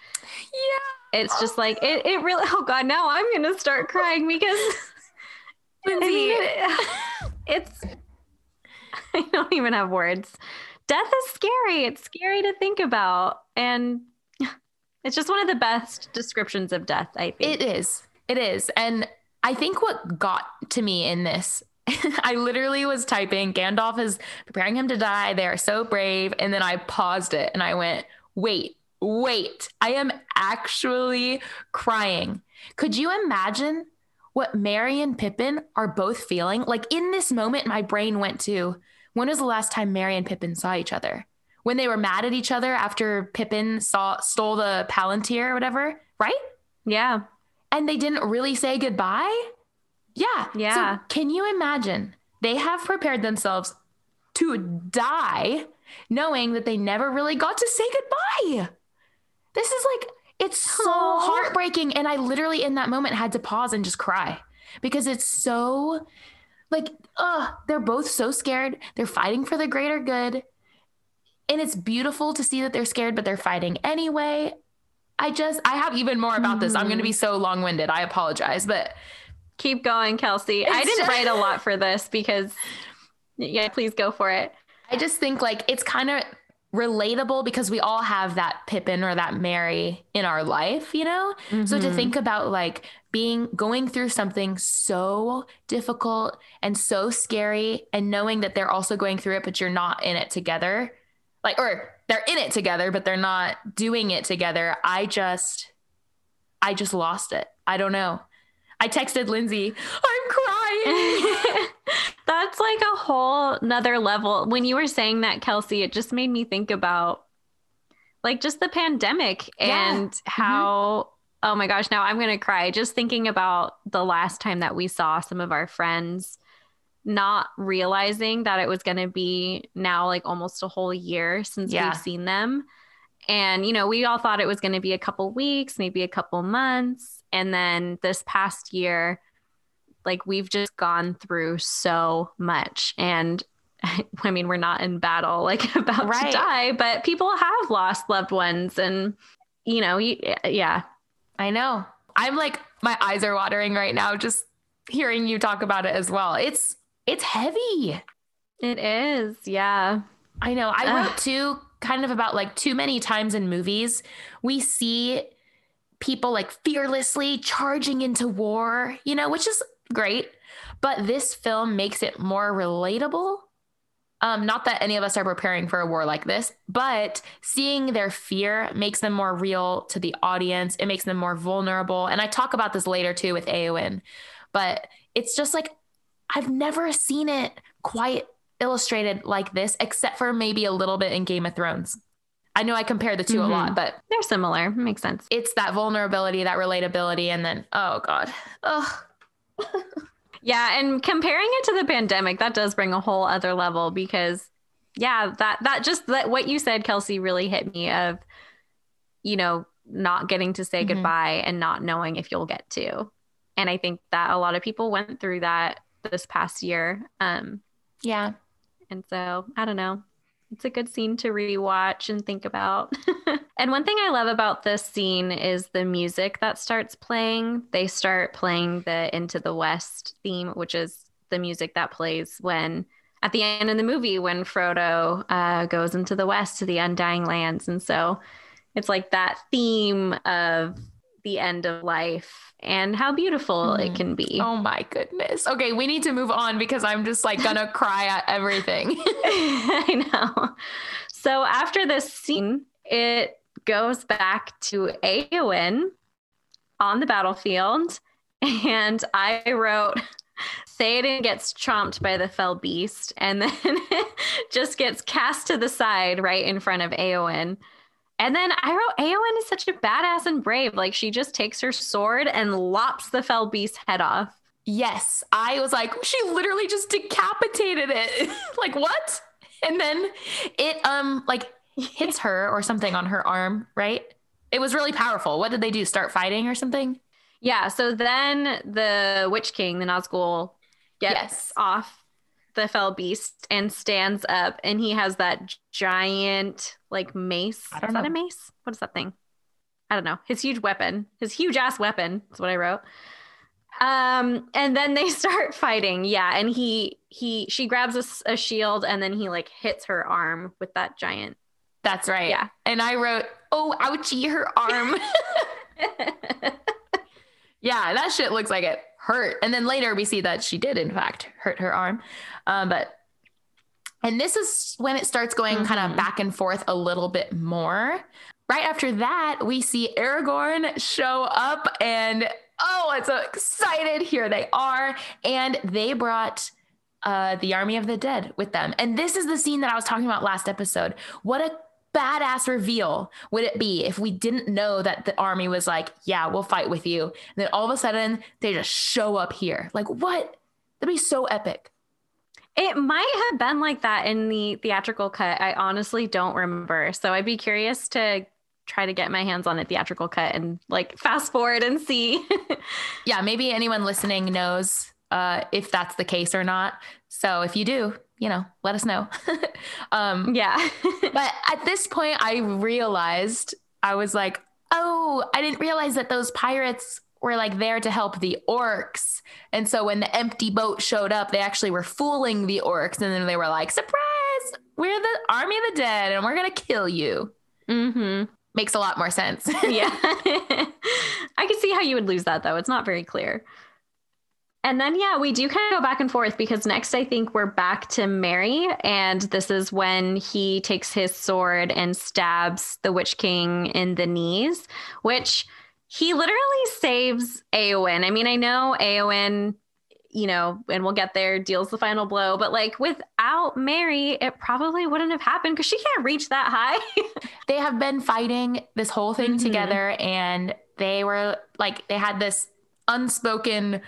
Yeah. It's just like, it, it really, oh God, now I'm going to start crying because I mean, it's, I don't even have words death is scary. It's scary to think about. And it's just one of the best descriptions of death, I think. It is. It is. And I think what got to me in this, I literally was typing, Gandalf is preparing him to die. They are so brave. And then I paused it and I went, wait, wait, I am actually crying. Could you imagine what Merry and Pippin are both feeling. Like in this moment, my brain went to when was the last time Merry and Pippin saw each other? When they were mad at each other after Pippin saw stole the Palantir or whatever, right? Yeah. And they didn't really say goodbye. Yeah. Yeah. So can you imagine? They have prepared themselves to die knowing that they never really got to say goodbye. This is like, it's so Aww. heartbreaking. And I literally, in that moment, had to pause and just cry because it's so like, uh, they're both so scared. They're fighting for the greater good. And it's beautiful to see that they're scared, but they're fighting anyway. I just, I have even more about this. I'm going to be so long winded. I apologize, but keep going, Kelsey. I didn't just, write a lot for this because, yeah, please go for it. I just think like it's kind of relatable because we all have that Pippin or that Merry in our life, you know? Mm-hmm. So to mm-hmm. think about like being going through something so difficult and so scary and knowing that they're also going through it, but you're not in it together. Like, or they're in it together, but they're not doing it together. I just, I just lost it. I don't know. I texted Lindsay, I'm crying. That's like a whole nother level. When you were saying that, Kelsey, it just made me think about like just the pandemic yeah. and mm-hmm. how, mm-hmm. oh my gosh, now I'm going to cry just thinking about the last time that we saw some of our friends not realizing that it was going to be now like almost a whole year since yeah. we've seen them. And, you know, we all thought it was going to be a couple weeks, maybe a couple months. And then this past year, like we've just gone through so much. And I mean, we're not in battle, like about right. to die, but people have lost loved ones. And, you know, yeah. I know. I'm like, my eyes are watering right now just hearing you talk about it as well. It's, it's heavy. It is. Yeah. I know. I Ugh. wrote too, kind of about like too many times in movies, we see people like fearlessly charging into war, you know, which is great. But this film makes it more relatable. Um, not that any of us are preparing for a war like this, but seeing their fear makes them more real to the audience. It makes them more vulnerable. And I talk about this later too with Éowyn, but it's just like I've never seen it quite illustrated like this, except for maybe a little bit in Game of Thrones. I know I compare the 2 mm-hmm. a lot, but they're similar. Makes sense. It's that vulnerability, that relatability, and then oh god, oh yeah, and comparing it to the pandemic, that does bring a whole other level because yeah, that that just that what you said, Kelsey, really hit me of, you know, not getting to say mm-hmm. goodbye and not knowing if you'll get to. And I think that a lot of people went through that this past year. Um yeah. And so I don't know it's a good scene to rewatch and think about. and one thing I love about this scene is the music that starts playing. They start playing the Into the West theme, which is the music that plays when at the end of the movie when Frodo uh, goes into the West to the Undying Lands. And so it's like that theme of the end of life and how beautiful mm. it mm-hmm. can be. Oh my goodness. Okay, we need to move on because I'm just like gonna cry at everything. I know. So after this scene, it goes back to Éowyn on the battlefield. And I wrote, Theoden gets chomped by the fell beast and then just gets cast to the side right in front of Éowyn. And then I wrote Éowyn is such a badass and brave. Like she just takes her sword and lops the fell beast's head off. Yes. I was like, she literally just decapitated it. like what? And then it um like hits her or something on her arm, right? It was really powerful. What did they do? Start fighting or something? Yeah. So then the Witch King, the Nazgul, gets yes. off the fell beast and stands up and he has that giant like mace. I don't is know. that a mace? What is that thing? I don't know. His huge weapon, his huge ass weapon. That's what I wrote. Um, and then they start fighting. Yeah, and he he she grabs a, a shield and then he like hits her arm with that giant. That's right. Yeah, and I wrote, "Oh, ouchie, her arm." yeah, that shit looks like it hurt. And then later we see that she did in fact hurt her arm. Um, but and this is when it starts going mm-hmm. kind of back and forth a little bit more. Right after that, we see Aragorn show up and Oh, I'm so excited. Here they are. And they brought uh, the army of the dead with them. And this is the scene that I was talking about last episode. What a badass reveal would it be if we didn't know that the army was like, yeah, we'll fight with you. And then all of a sudden they just show up here. Like, what? That'd be so epic. It might have been like that in the theatrical cut. I honestly don't remember. So I'd be curious to try to get my hands on a theatrical cut and like fast forward and see. yeah, maybe anyone listening knows uh, if that's the case or not. So if you do, you know, let us know. um, yeah. but at this point, I realized I was like, oh, I didn't realize that those pirates were like there to help the orcs. And so when the empty boat showed up, they actually were fooling the orcs. And then they were like, surprise, we're the army of the dead and we're going to kill you. Mm-hmm. Makes a lot more sense. yeah. I can see how you would lose that though. It's not very clear. And then, yeah, we do kind of go back and forth because next I think we're back to Merry. And this is when he takes his sword and stabs the Witch King in the knees, which he literally saves Eowyn. I mean, I know Eowyn, you know, and we'll get there, deals the final blow, but like without Merry, it probably wouldn't have happened because she can't reach that high. they have been fighting this whole thing mm-hmm. together and they were like, they had this unspoken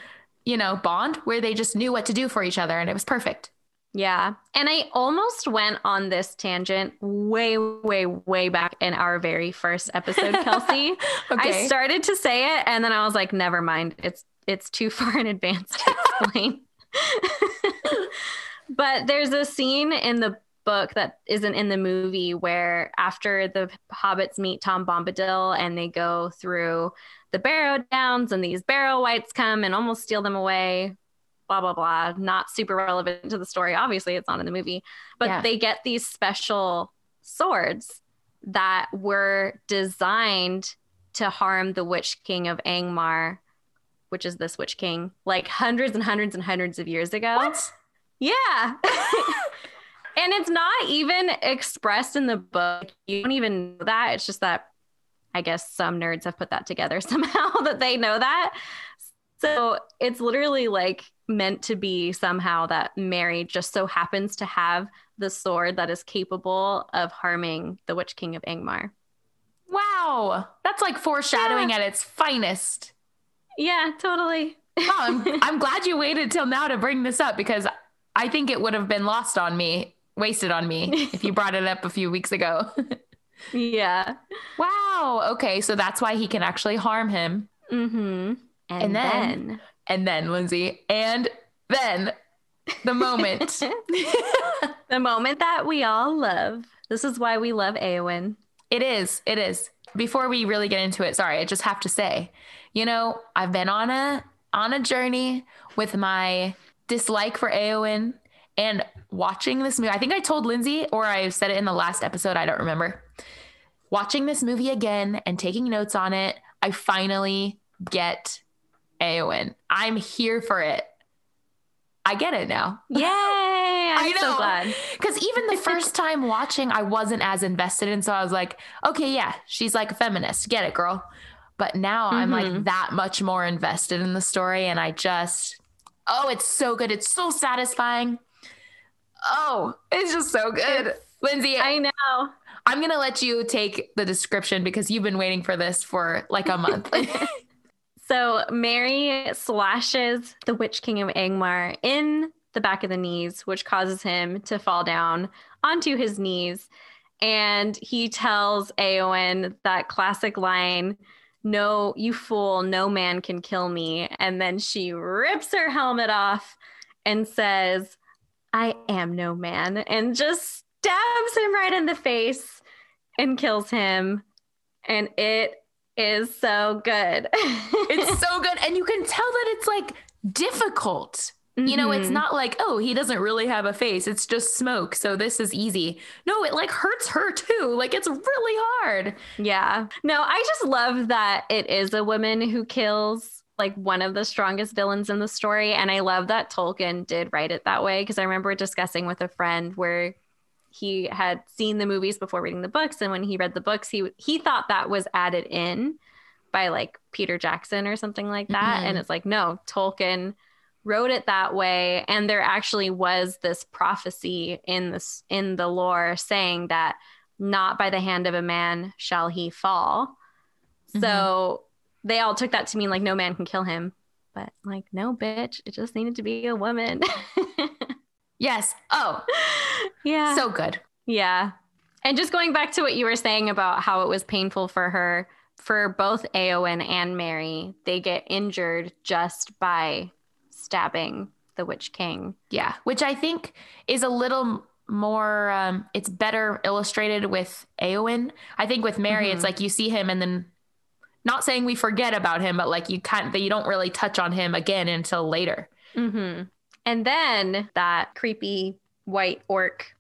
you know, bond where they just knew what to do for each other and it was perfect. Yeah. And I almost went on this tangent way, way, way back in our very first episode, Kelsey. okay. I started to say it and then I was like, never mind. It's it's too far in advance to explain. but there's a scene in the book that isn't in the movie where after the hobbits meet Tom Bombadil and they go through the Barrow Downs and these Barrow wights come and almost steal them away. Blah blah blah. Not super relevant to the story. Obviously, it's not in the movie, but yeah. they get these special swords that were designed to harm the Witch King of Angmar, which is this Witch King, like hundreds and hundreds and hundreds of years ago. What? Yeah. and it's not even expressed in the book. You don't even know that. It's just that I guess some nerds have put that together somehow that they know that. So it's literally like meant to be somehow that Merry just so happens to have the sword that is capable of harming the Witch King of Angmar. Wow. That's like foreshadowing yeah. at its finest. Yeah, totally. oh, I'm, I'm glad you waited till now to bring this up because I think it would have been lost on me, wasted on me if you brought it up a few weeks ago. Yeah. Wow. Okay. So that's why he can actually harm him. Mm-hmm. And, and then, then, and then, Lindsay, and then the moment. the moment that we all love. This is why we love Eowyn. It is. It is. Before we really get into it, sorry, I just have to say, you know, I've been on a on a journey with my dislike for Eowyn and watching this movie. I think I told Lindsay or I said it in the last episode, I don't remember watching this movie again and taking notes on it, I finally get Eowyn. I'm here for it. I get it now. Yay! I'm so glad. Because even the first time watching, I wasn't as invested. And so I was like, okay, yeah, she's like a feminist. Get it, girl. But now mm-hmm. I'm like mm-hmm. that much more invested in the story. And I just, oh, it's so good. It's so satisfying. Oh, it's just so good. It's, Lindsay. I know. I'm going to let you take the description because you've been waiting for this for like a month. so Merry slashes the Witch King of Angmar in the back of the knees, which causes him to fall down onto his knees. And he tells Eowyn that classic line, No, you fool, no man can kill me. And then she rips her helmet off and says, I am no man, and just stabs him right in the face and kills him. And it is so good. it's so good. And you can tell that it's like difficult. Mm-hmm. You know, it's mm-hmm. not like, oh, he doesn't really have a face. It's just smoke. So this is easy. No, it like hurts her too. Like it's really hard. Yeah. No, I just love that it is a woman who kills like one of the strongest villains in the story. And I love that Tolkien did write it that way because I remember discussing with a friend where he had seen the movies before reading the books and when he read the books he he thought that was added in by like Peter Jackson or something like that. Mm-hmm. And it's like, no, Tolkien wrote it that way. And there actually was this prophecy in this in the lore saying that not by the hand of a man shall he fall. Mm-hmm. So they all took that to mean like no man can kill him. But like, no, bitch, it just needed to be a woman. yes. Oh, yeah. So good. Yeah. And just going back to what you were saying about how it was painful for her, for both Eowyn and Merry, they get injured just by stabbing the Witch King. Yeah, which I think is a little more um it's better illustrated with Eowyn. I think with Merry, mm-hmm. it's like you see him and then not saying we forget about him, but like you can't that you don't really touch on him again until later. Mm-hmm. And then that creepy white orc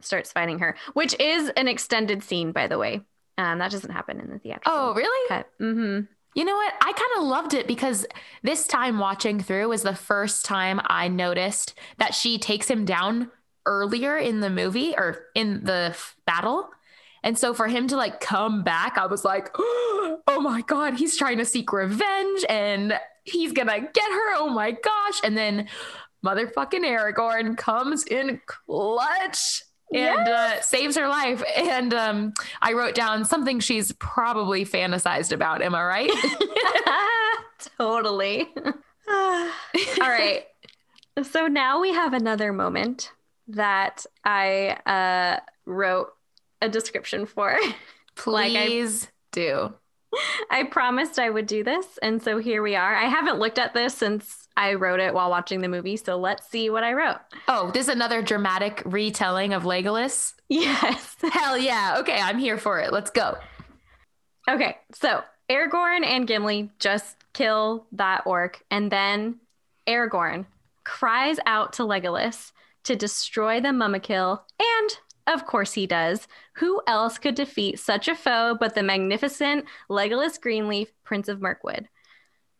starts fighting her, which is an extended scene, by the way. Um, that doesn't happen in the theatrical. Oh, really? Cut. Mm-hmm. You know what? I kind of loved it because this time watching through was the first time I noticed that she takes him down earlier in the movie or in the battle. And so for him to like come back, I was like, oh my God, he's trying to seek revenge and he's gonna get her. Oh my gosh. And then motherfucking Aragorn comes in clutch and yes. uh, saves her life. And um, I wrote down something she's probably fantasized about. Am I right? totally. All right. So now we have another moment that I uh, wrote a description for. Please like do. I promised I would do this. And so here we are. I haven't looked at this since I wrote it while watching the movie. So let's see what I wrote. Oh, this is another dramatic retelling of Legolas? Yes. Hell yeah. Okay, I'm here for it. Let's go. Okay, so Aragorn and Gimli just kill that orc. And then Aragorn cries out to Legolas to destroy the Mumakil and of course he does. Who else could defeat such a foe but the magnificent Legolas Greenleaf, Prince of Mirkwood?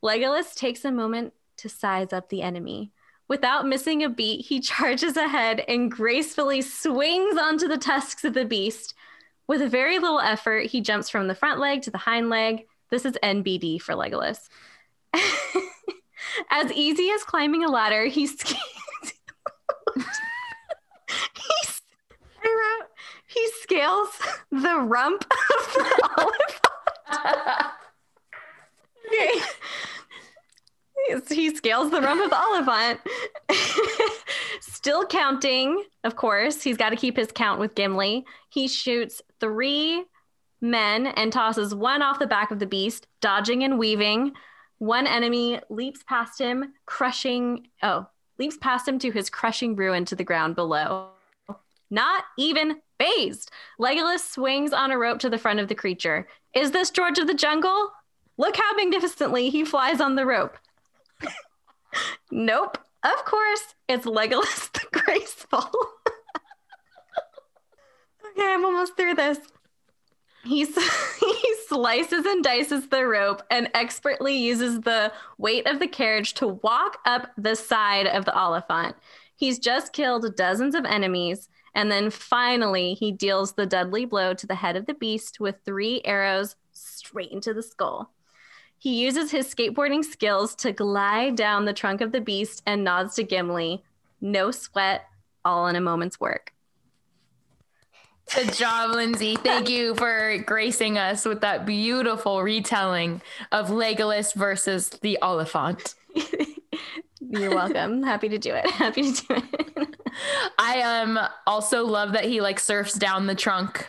Legolas takes a moment to size up the enemy. Without missing a beat, he charges ahead and gracefully swings onto the tusks of the beast. With a very little effort, he jumps from the front leg to the hind leg. This is NBD for Legolas. as easy as climbing a ladder, he. I wrote, he scales the rump of the oliphant. okay. He scales the rump of the oliphant. Still counting, of course. He's got to keep his count with Gimli. He shoots three men and tosses one off the back of the beast, dodging and weaving. One enemy leaps past him, crushing, oh, leaps past him to his crushing ruin to the ground below not even phased. Legolas swings on a rope to the front of the creature. Is this George of the Jungle? Look how magnificently he flies on the rope. nope. Of course, it's Legolas the Graceful. okay, I'm almost through this. He's, he slices and dices the rope and expertly uses the weight of the carriage to walk up the side of the Oliphant. He's just killed dozens of enemies and then finally, he deals the deadly blow to the head of the beast with three arrows straight into the skull. He uses his skateboarding skills to glide down the trunk of the beast and nods to Gimli. No sweat, all in a moment's work. Good job, Lindsay. Thank you for gracing us with that beautiful retelling of Legolas versus the Oliphant. You're welcome. Happy to do it. Happy to do it. I um also love that he like surfs down the trunk.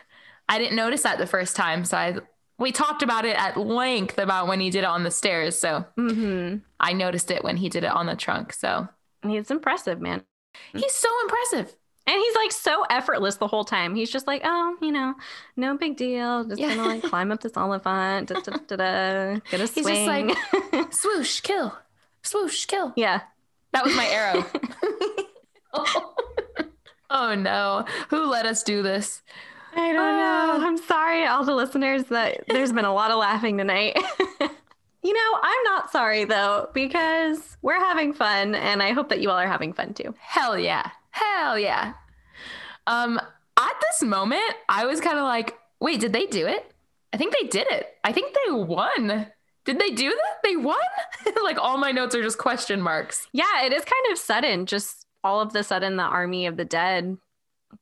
I didn't notice that the first time, so I we talked about it at length about when he did it on the stairs. So mm-hmm. I noticed it when he did it on the trunk. So he's impressive, man. He's so impressive. And he's like so effortless the whole time. He's just like, oh, you know, no big deal. Just yeah. gonna like climb up this oliphant. Da, da, da, da, gonna swing. He's just like swoosh, kill, swoosh, kill. Yeah, that was my arrow. oh no. Who let us do this? I don't know. I'm sorry, all the listeners, that there's been a lot of laughing tonight. you know, I'm not sorry though, because we're having fun and I hope that you all are having fun too. Hell yeah. Hell yeah. Um, at this moment, I was kind of like, wait, did they do it? I think they did it. I think they won. Did they do that? They won? like all my notes are just question marks. Yeah, it is kind of sudden. Just all of the sudden, the army of the dead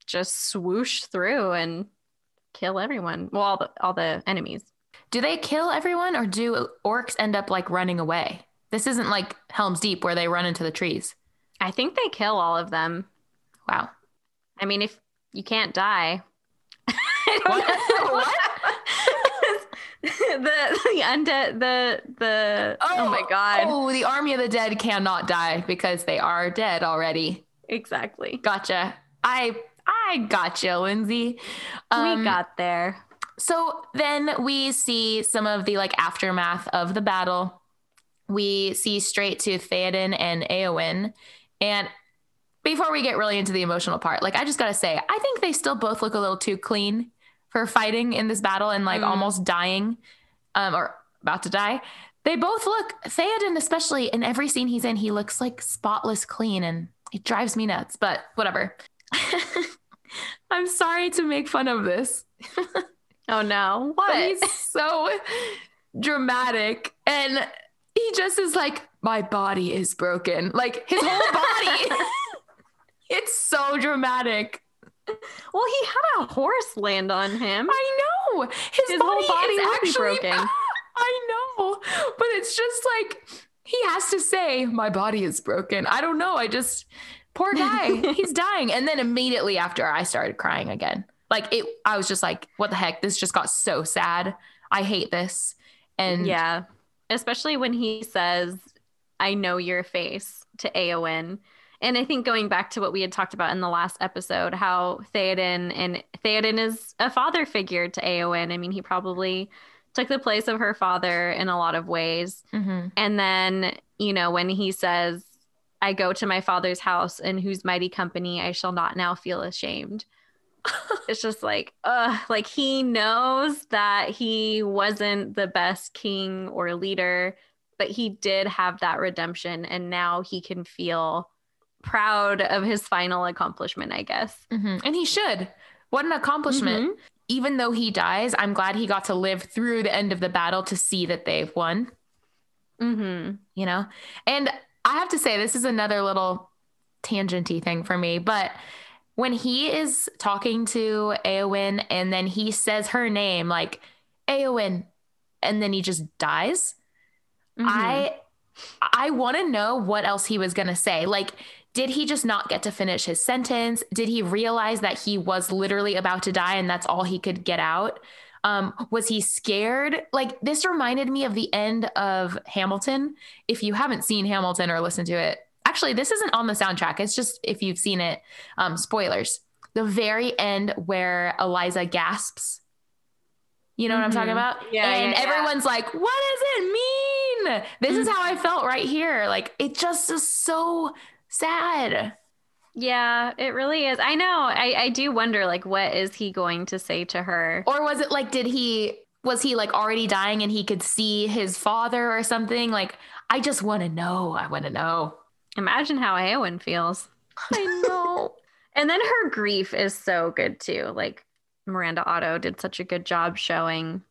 just swoosh through and kill everyone. Well, all the all the enemies. Do they kill everyone or do orcs end up like running away? This isn't like Helm's Deep where they run into the trees. I think they kill all of them. Wow. I mean, if you can't die. What? what? the the undead the the oh, my god. Oh, the army of the dead cannot die because they are dead already. Exactly. Gotcha. I I gotcha, Lindsay. Um, we got there. So then we see some of the like aftermath of the battle. We see straight to Theoden and Éowyn, And before we get really into the emotional part, like I just gotta say, I think they still both look a little too clean for fighting in this battle and like mm. almost dying, um, or about to die. They both look Theoden, especially in every scene he's in, he looks like spotless clean and it drives me nuts, but whatever. I'm sorry to make fun of this. oh no. What? But he's so dramatic and he just is like, my body is broken. Like his whole body. it's so dramatic. Well, he had a horse land on him. I know. His, his body whole body is actually broken. I know. But it's just like he has to say, My body is broken. I don't know. I just poor guy. he's dying. And then immediately after I started crying again. Like it I was just like, what the heck? This just got so sad. I hate this. And yeah. Especially when he says, I know your face to Eowyn and I think going back to what we had talked about in the last episode, how Theoden and Theoden is a father figure to Eowyn. I mean, he probably took the place of her father in a lot of ways. Mm-hmm. And then, you know, when he says, I go to my father's house in whose mighty company I shall not now feel ashamed. it's just like, uh, like he knows that he wasn't the best king or leader, but he did have that redemption. And now he can feel proud of his final accomplishment, I guess. Mm-hmm. And he should. What an accomplishment. Mm-hmm. Even though he dies, I'm glad he got to live through the end of the battle to see that they've won. Mm-hmm. You know? And I have to say, this is another little tangenty thing for me, but when he is talking to Eowyn and then he says her name, like Eowyn, and then he just dies, mm-hmm. I I want to know what else he was going to say. Like did he just not get to finish his sentence? Did he realize that he was literally about to die and that's all he could get out? Um, was he scared? Like this reminded me of the end of Hamilton. If you haven't seen Hamilton or listened to it, actually, this isn't on the soundtrack. It's just if you've seen it, um, spoilers. The very end where Eliza gasps. You know mm-hmm. what I'm talking mm-hmm. about? Yeah. And yeah, everyone's yeah. like, what does it mean? This mm-hmm. is how I felt right here. Like it just is so sad. Yeah, it really is. I know. I, I do wonder, like, what is he going to say to her? Or was it like, did he, was he like already dying and he could see his father or something? Like, I just want to know. I want to know. Imagine how Eowyn feels. I know. and then her grief is so good too. Like, Miranda Otto did such a good job showing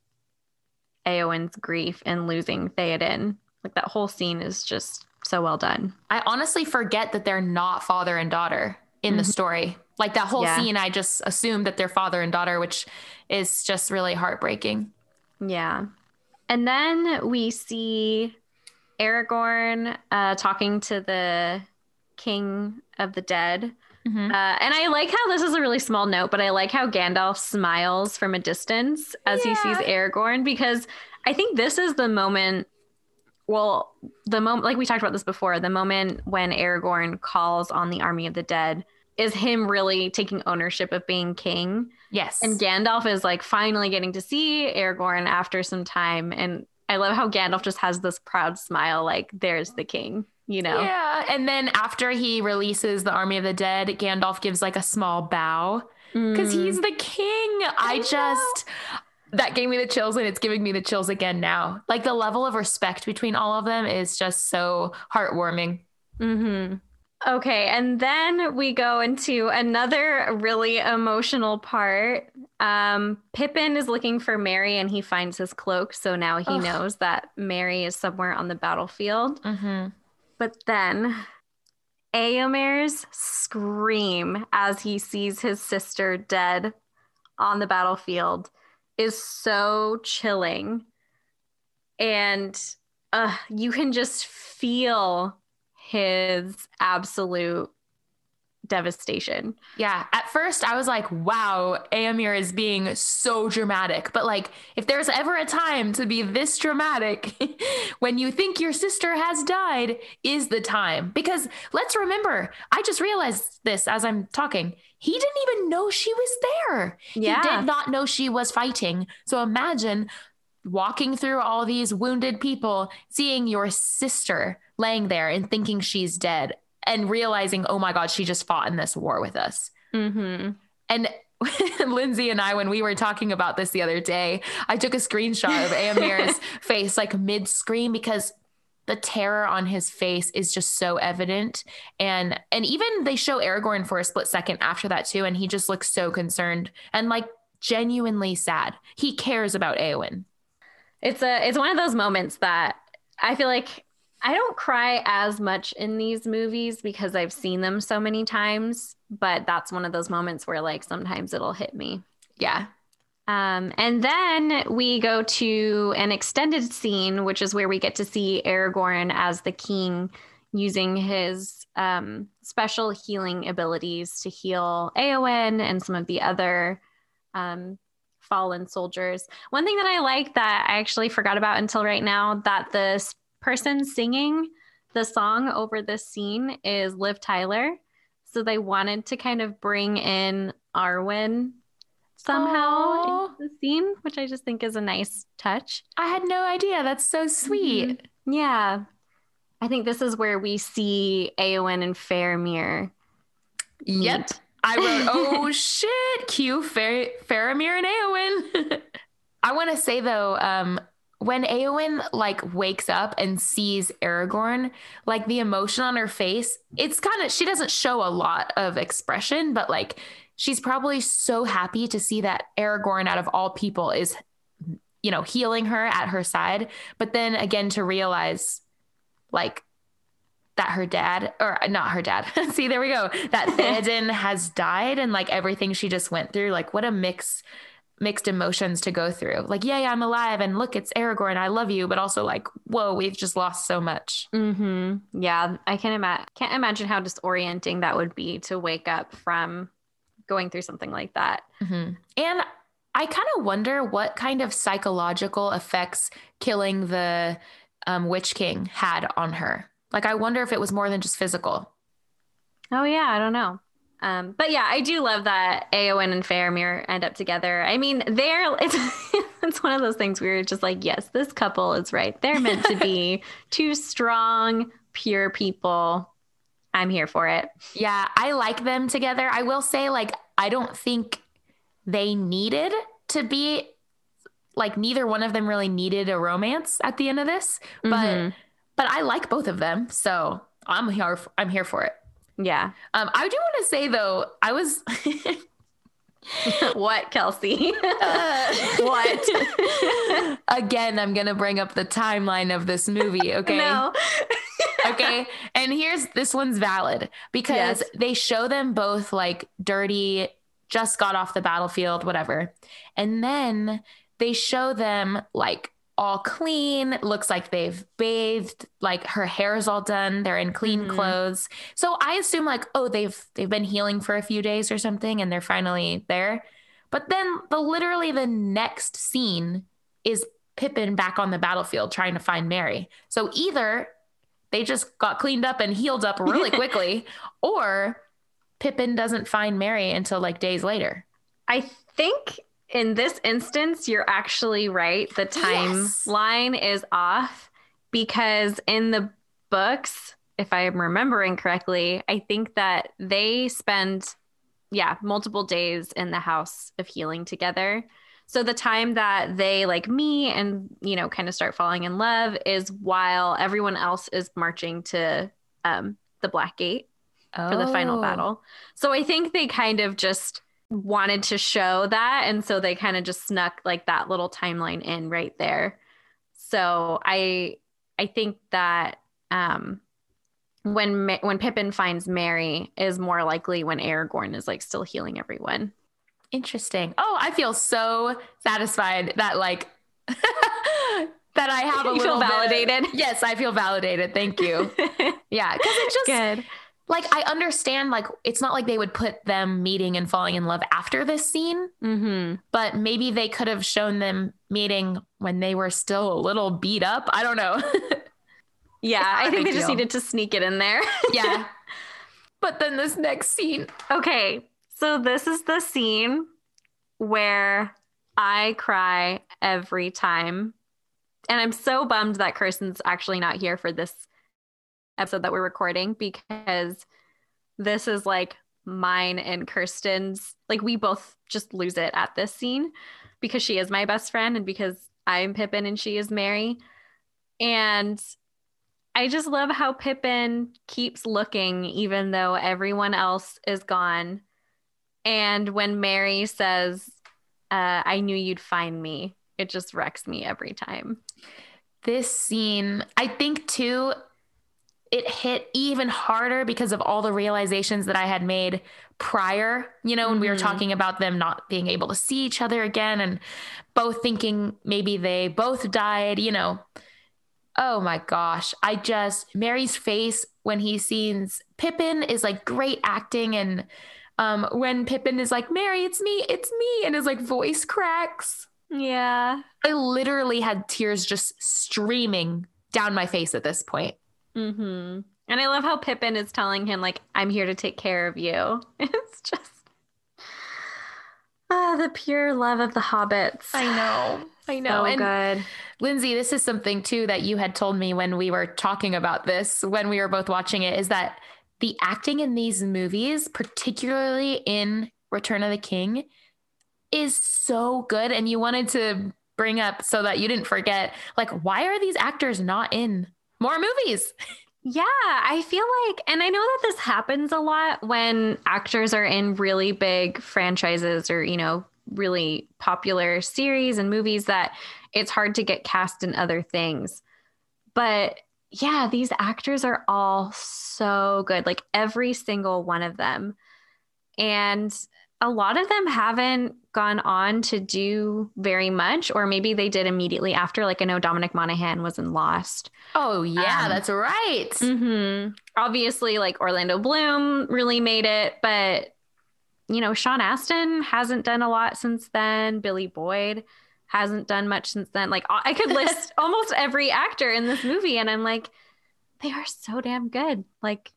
Eowyn's grief and losing Theoden. Like, that whole scene is just so well done. I honestly forget that they're not father and daughter in mm-hmm. the story. Like that whole yeah. scene, I just assumed that they're father and daughter, which is just really heartbreaking. Yeah. And then we see Aragorn uh, talking to the king of the dead. Mm-hmm. Uh, and I like how this is a really small note, but I like how Gandalf smiles from a distance as yeah. he sees Aragorn because I think this is the moment well, the moment, like we talked about this before, the moment when Aragorn calls on the army of the dead is him really taking ownership of being king. Yes. And Gandalf is like finally getting to see Aragorn after some time. And I love how Gandalf just has this proud smile, like, there's the king, you know? Yeah. And then after he releases the army of the dead, Gandalf gives like a small bow because mm. he's the king. I, I just, that gave me the chills and it's giving me the chills again now. Like the level of respect between all of them is just so heartwarming. Mm-hmm. Okay, and then we go into another really emotional part. Um, Pippin is looking for Merry and he finds his cloak. So now he Ugh. knows that Merry is somewhere on the battlefield. Mm-hmm. But then Eomer's scream as he sees his sister dead on the battlefield is so chilling. And uh, you can just feel his absolute devastation. Yeah. At first, I was like, wow, Eomer is being so dramatic. But like, if there's ever a time to be this dramatic, when you think your sister has died, is the time. Because let's remember, I just realized this as I'm talking. He didn't even know she was there. Yeah. He did not know she was fighting. So imagine walking through all these wounded people, seeing your sister laying there and thinking she's dead and realizing, oh my God, she just fought in this war with us. Mm-hmm. And Lindsay and I, when we were talking about this the other day, I took a screenshot of Eomer's face like mid scream because the terror on his face is just so evident. And and even they show Aragorn for a split second after that too, and he just looks so concerned and like genuinely sad. He cares about Eowyn. It's a it's one of those moments that I feel like I don't cry as much in these movies because I've seen them so many times, but that's one of those moments where like sometimes it'll hit me. Yeah. Um, and then we go to an extended scene, which is where we get to see Aragorn as the king using his um, special healing abilities to heal Eowyn and some of the other um, fallen soldiers. One thing that I like that I actually forgot about until right now that this person singing the song over this scene is Liv Tyler. So they wanted to kind of bring in Arwen somehow Aw. into the scene, which I just think is a nice touch. I had no idea. That's so sweet. Yeah. I think this is where we see Eowyn and Faramir. Yep. I wrote, oh shit, cue Fer- Faramir and Eowyn. I want to say though, um, when Eowyn like wakes up and sees Aragorn, like the emotion on her face, it's kind of she doesn't show a lot of expression, but like she's probably so happy to see that Aragorn out of all people is you know, healing her at her side, but then again to realize like that her dad or not her dad. See, there we go. That Theoden has died and like everything she just went through, like what a mix mixed emotions to go through. Like, yeah, yeah, I'm alive and look, it's Aragorn. I love you, but also like, whoa, we've just lost so much. Mm-hmm. Yeah, I can imagine. Can't imagine how disorienting that would be to wake up from going through something like that. Mhm. And I kind of wonder what kind of psychological effects killing the um, Witch King had on her. Like, I wonder if it was more than just physical. Oh yeah, I don't know. Um, but yeah, I do love that Eowyn and Faramir end up together. I mean, they're it's it's one of those things where you're just like, yes, this couple is right. They're meant to be two strong, pure people. I'm here for it. Yeah, I like them together. I will say, like, I don't think they needed to be like neither one of them really needed a romance at the end of this, but Mhm. but I like both of them, so I'm here. I'm here for it. Yeah. Um, I do want to say though, I was what, Kelsey? Uh, what? again. I'm gonna bring up the timeline of this movie. Okay. No. okay. And here's this one's valid because Yes. they show them both like dirty, just got off the battlefield, whatever. And then they show them like all clean, looks like they've bathed, like her hair's all done, they're in clean Mhm. clothes. So I assume like, oh, they've they've been healing for a few days or something and they're finally there. But then the literally the next scene is Pippin back on the battlefield trying to find Merry. So either they just got cleaned up and healed up really quickly, or Pippin doesn't find Merry until like days later. I think in this instance, you're actually right. The Yes. timeline is off because in the books, if I am remembering correctly, I think that they spend, yeah, multiple days in the house of healing together. So the time that they like me and, you know, kind of start falling in love is while everyone else is marching to um, the Black Gate. for the final Oh. battle. So I think they kind of just wanted to show that. And so they kind of just snuck like that little timeline in right there. So i i think that um when when pippin finds merry is more likely when aragorn is like still healing everyone. Interesting. Oh i feel so satisfied that like that i have a you little feel validated? Bit, yes i feel validated. Thank you. Yeah because it just good like I understand like it's not like they would put them meeting and falling in love after this scene, mm-hmm. but maybe they could have shown them meeting when they were still a little beat up. I don't know. yeah, I think they deal. just needed to sneak it in there. yeah. But then this next scene. Okay. So this is the scene where I cry every time. And I'm so bummed that Kirsten's actually not here for this episode that we're recording because this is like mine and Kirsten's. Like we both just lose it at this scene because she is my best friend and because I'm Pippin and she is Merry. And I just love how Pippin keeps looking even though everyone else is gone. And when Merry says, uh, I knew you'd find me, it just wrecks me every time. This scene, I think too, it hit even harder because of all the realizations that I had made prior, you know, when mm-hmm. we were mm-hmm. talking about them not being able to see each other again and both thinking maybe they both died, you know. Oh my gosh. I just, Merry's face when he sees Pippin is like great acting. And um, when Pippin is like, Merry, it's me, it's me, and his like voice cracks. Yeah. I literally had tears just streaming down my face at this point. Mm-hmm. And I love how Pippin is telling him, like, I'm here to take care of you. It's just ah, the pure love of the hobbits. I know. I know. So and good. Lindsay, this is something too that you had told me when we were talking about this, when we were both watching it, is that the acting in these movies, particularly in Return of the King, is so good. And you wanted to bring up so that you didn't forget, like, why are these actors not in more movies. Yeah, I feel like, and I know that this happens a lot when actors are in really big franchises or, you know, really popular series and movies that it's hard to get cast in other things. But yeah, these actors are all so good, like every single one of them. And a lot of them haven't gone on to do very much, or maybe they did immediately after. Like I know Dominic Monaghan was in Lost. Oh yeah, um, that's right. Mm-hmm. Obviously, like Orlando Bloom really made it, but you know Sean Astin hasn't done a lot since then. Billy Boyd hasn't done much since then. Like I could list almost every actor in this movie, and I'm like, they are so damn good. Like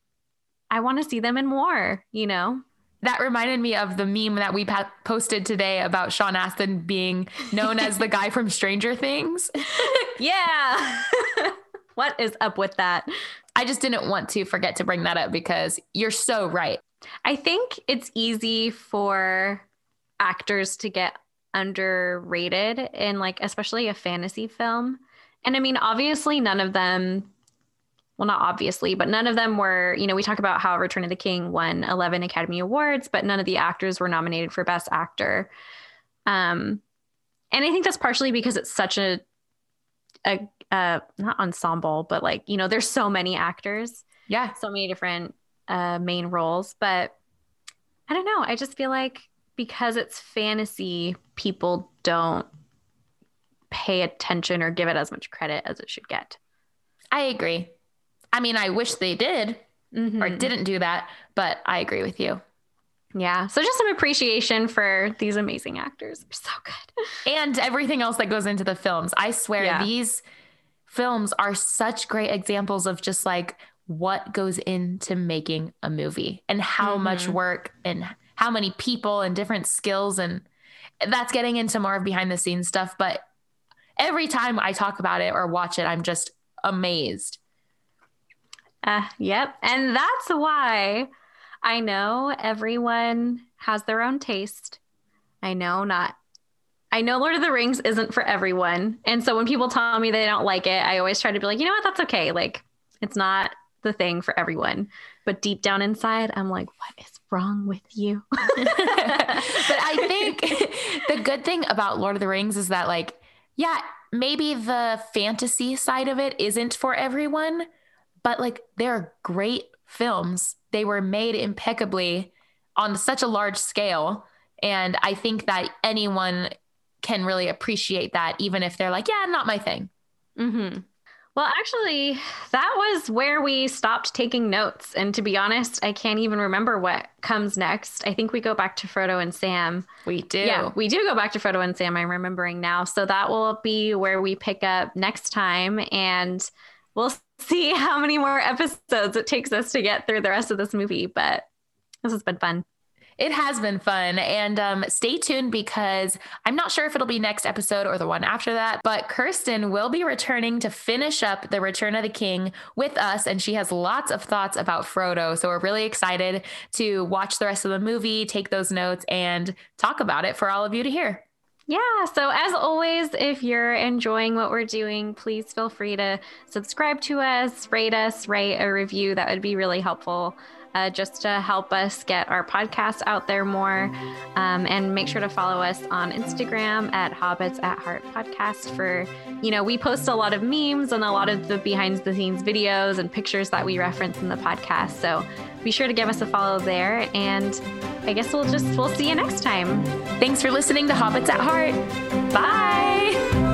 I want to see them in more. You know that reminded me of the meme that we pa- posted today about Sean Astin being known as the guy from Stranger Things. yeah. what is up with that? I just didn't want to forget to bring that up because you're so right. I think it's easy for actors to get underrated in like especially a fantasy film. And I mean obviously none of them well, not obviously, but none of them were, you know, we talk about how Return of the King won 11 Academy Awards, but none of the actors were nominated for Best Actor. Um, and I think that's partially because it's such a, a, uh, not ensemble, but like, you know, there's so many actors. Yeah. So many different uh, main roles. But I don't know. I just feel like because it's fantasy, people don't pay attention or give it as much credit as it should get. I agree. I mean, I wish they did mm-hmm. or didn't do that, but I agree with you. Yeah. So just some appreciation for these amazing actors. They're so good. And everything else that goes into the films. I swear yeah. these films are such great examples of just like what goes into making a movie and how mm-hmm. much work and how many people and different skills and that's getting into more of behind the scenes stuff, but every time I talk about it or watch it, I'm just amazed uh, yep. And that's why I know everyone has their own taste. I know not. I know Lord of the Rings isn't for everyone. And so when people tell me they don't like it, I always try to be like, you know what? That's okay. Like, it's not the thing for everyone. But deep down inside, I'm like, what is wrong with you? but I think the good thing about Lord of the Rings is that, like, yeah, maybe the fantasy side of it isn't for everyone, but like, they're great films. They were made impeccably on such a large scale. And I think that anyone can really appreciate that, even if they're like, yeah, not my thing. Mm-hmm. Well, actually, that was where we stopped taking notes. And to be honest, I can't even remember what comes next. I think we go back to Frodo and Sam. We do. Yeah, we do go back to Frodo and Sam. I'm remembering now. So that will be where we pick up next time. And we'll see how many more episodes it takes us to get through the rest of this movie. But this has been fun. It has been fun. And um, stay tuned because I'm not sure if it'll be next episode or the one after that, but Kirsten will be returning to finish up The Return of the King with us. And she has lots of thoughts about Frodo. So we're really excited to watch the rest of the movie, take those notes, and talk about it for all of you to hear. Yeah. So, as always, if you're enjoying what we're doing, please feel free to subscribe to us, rate us, write a review. That would be really helpful uh, just to help us get our podcast out there more. Um, and make sure to follow us on Instagram at Hobbits at Heart Podcast for, you know, we post a lot of memes and a lot of the behind the scenes videos and pictures that we reference in the podcast. So be sure to give us a follow there. And I guess we'll just, we'll see you next time. Thanks for listening to Hobbits at Heart. Bye.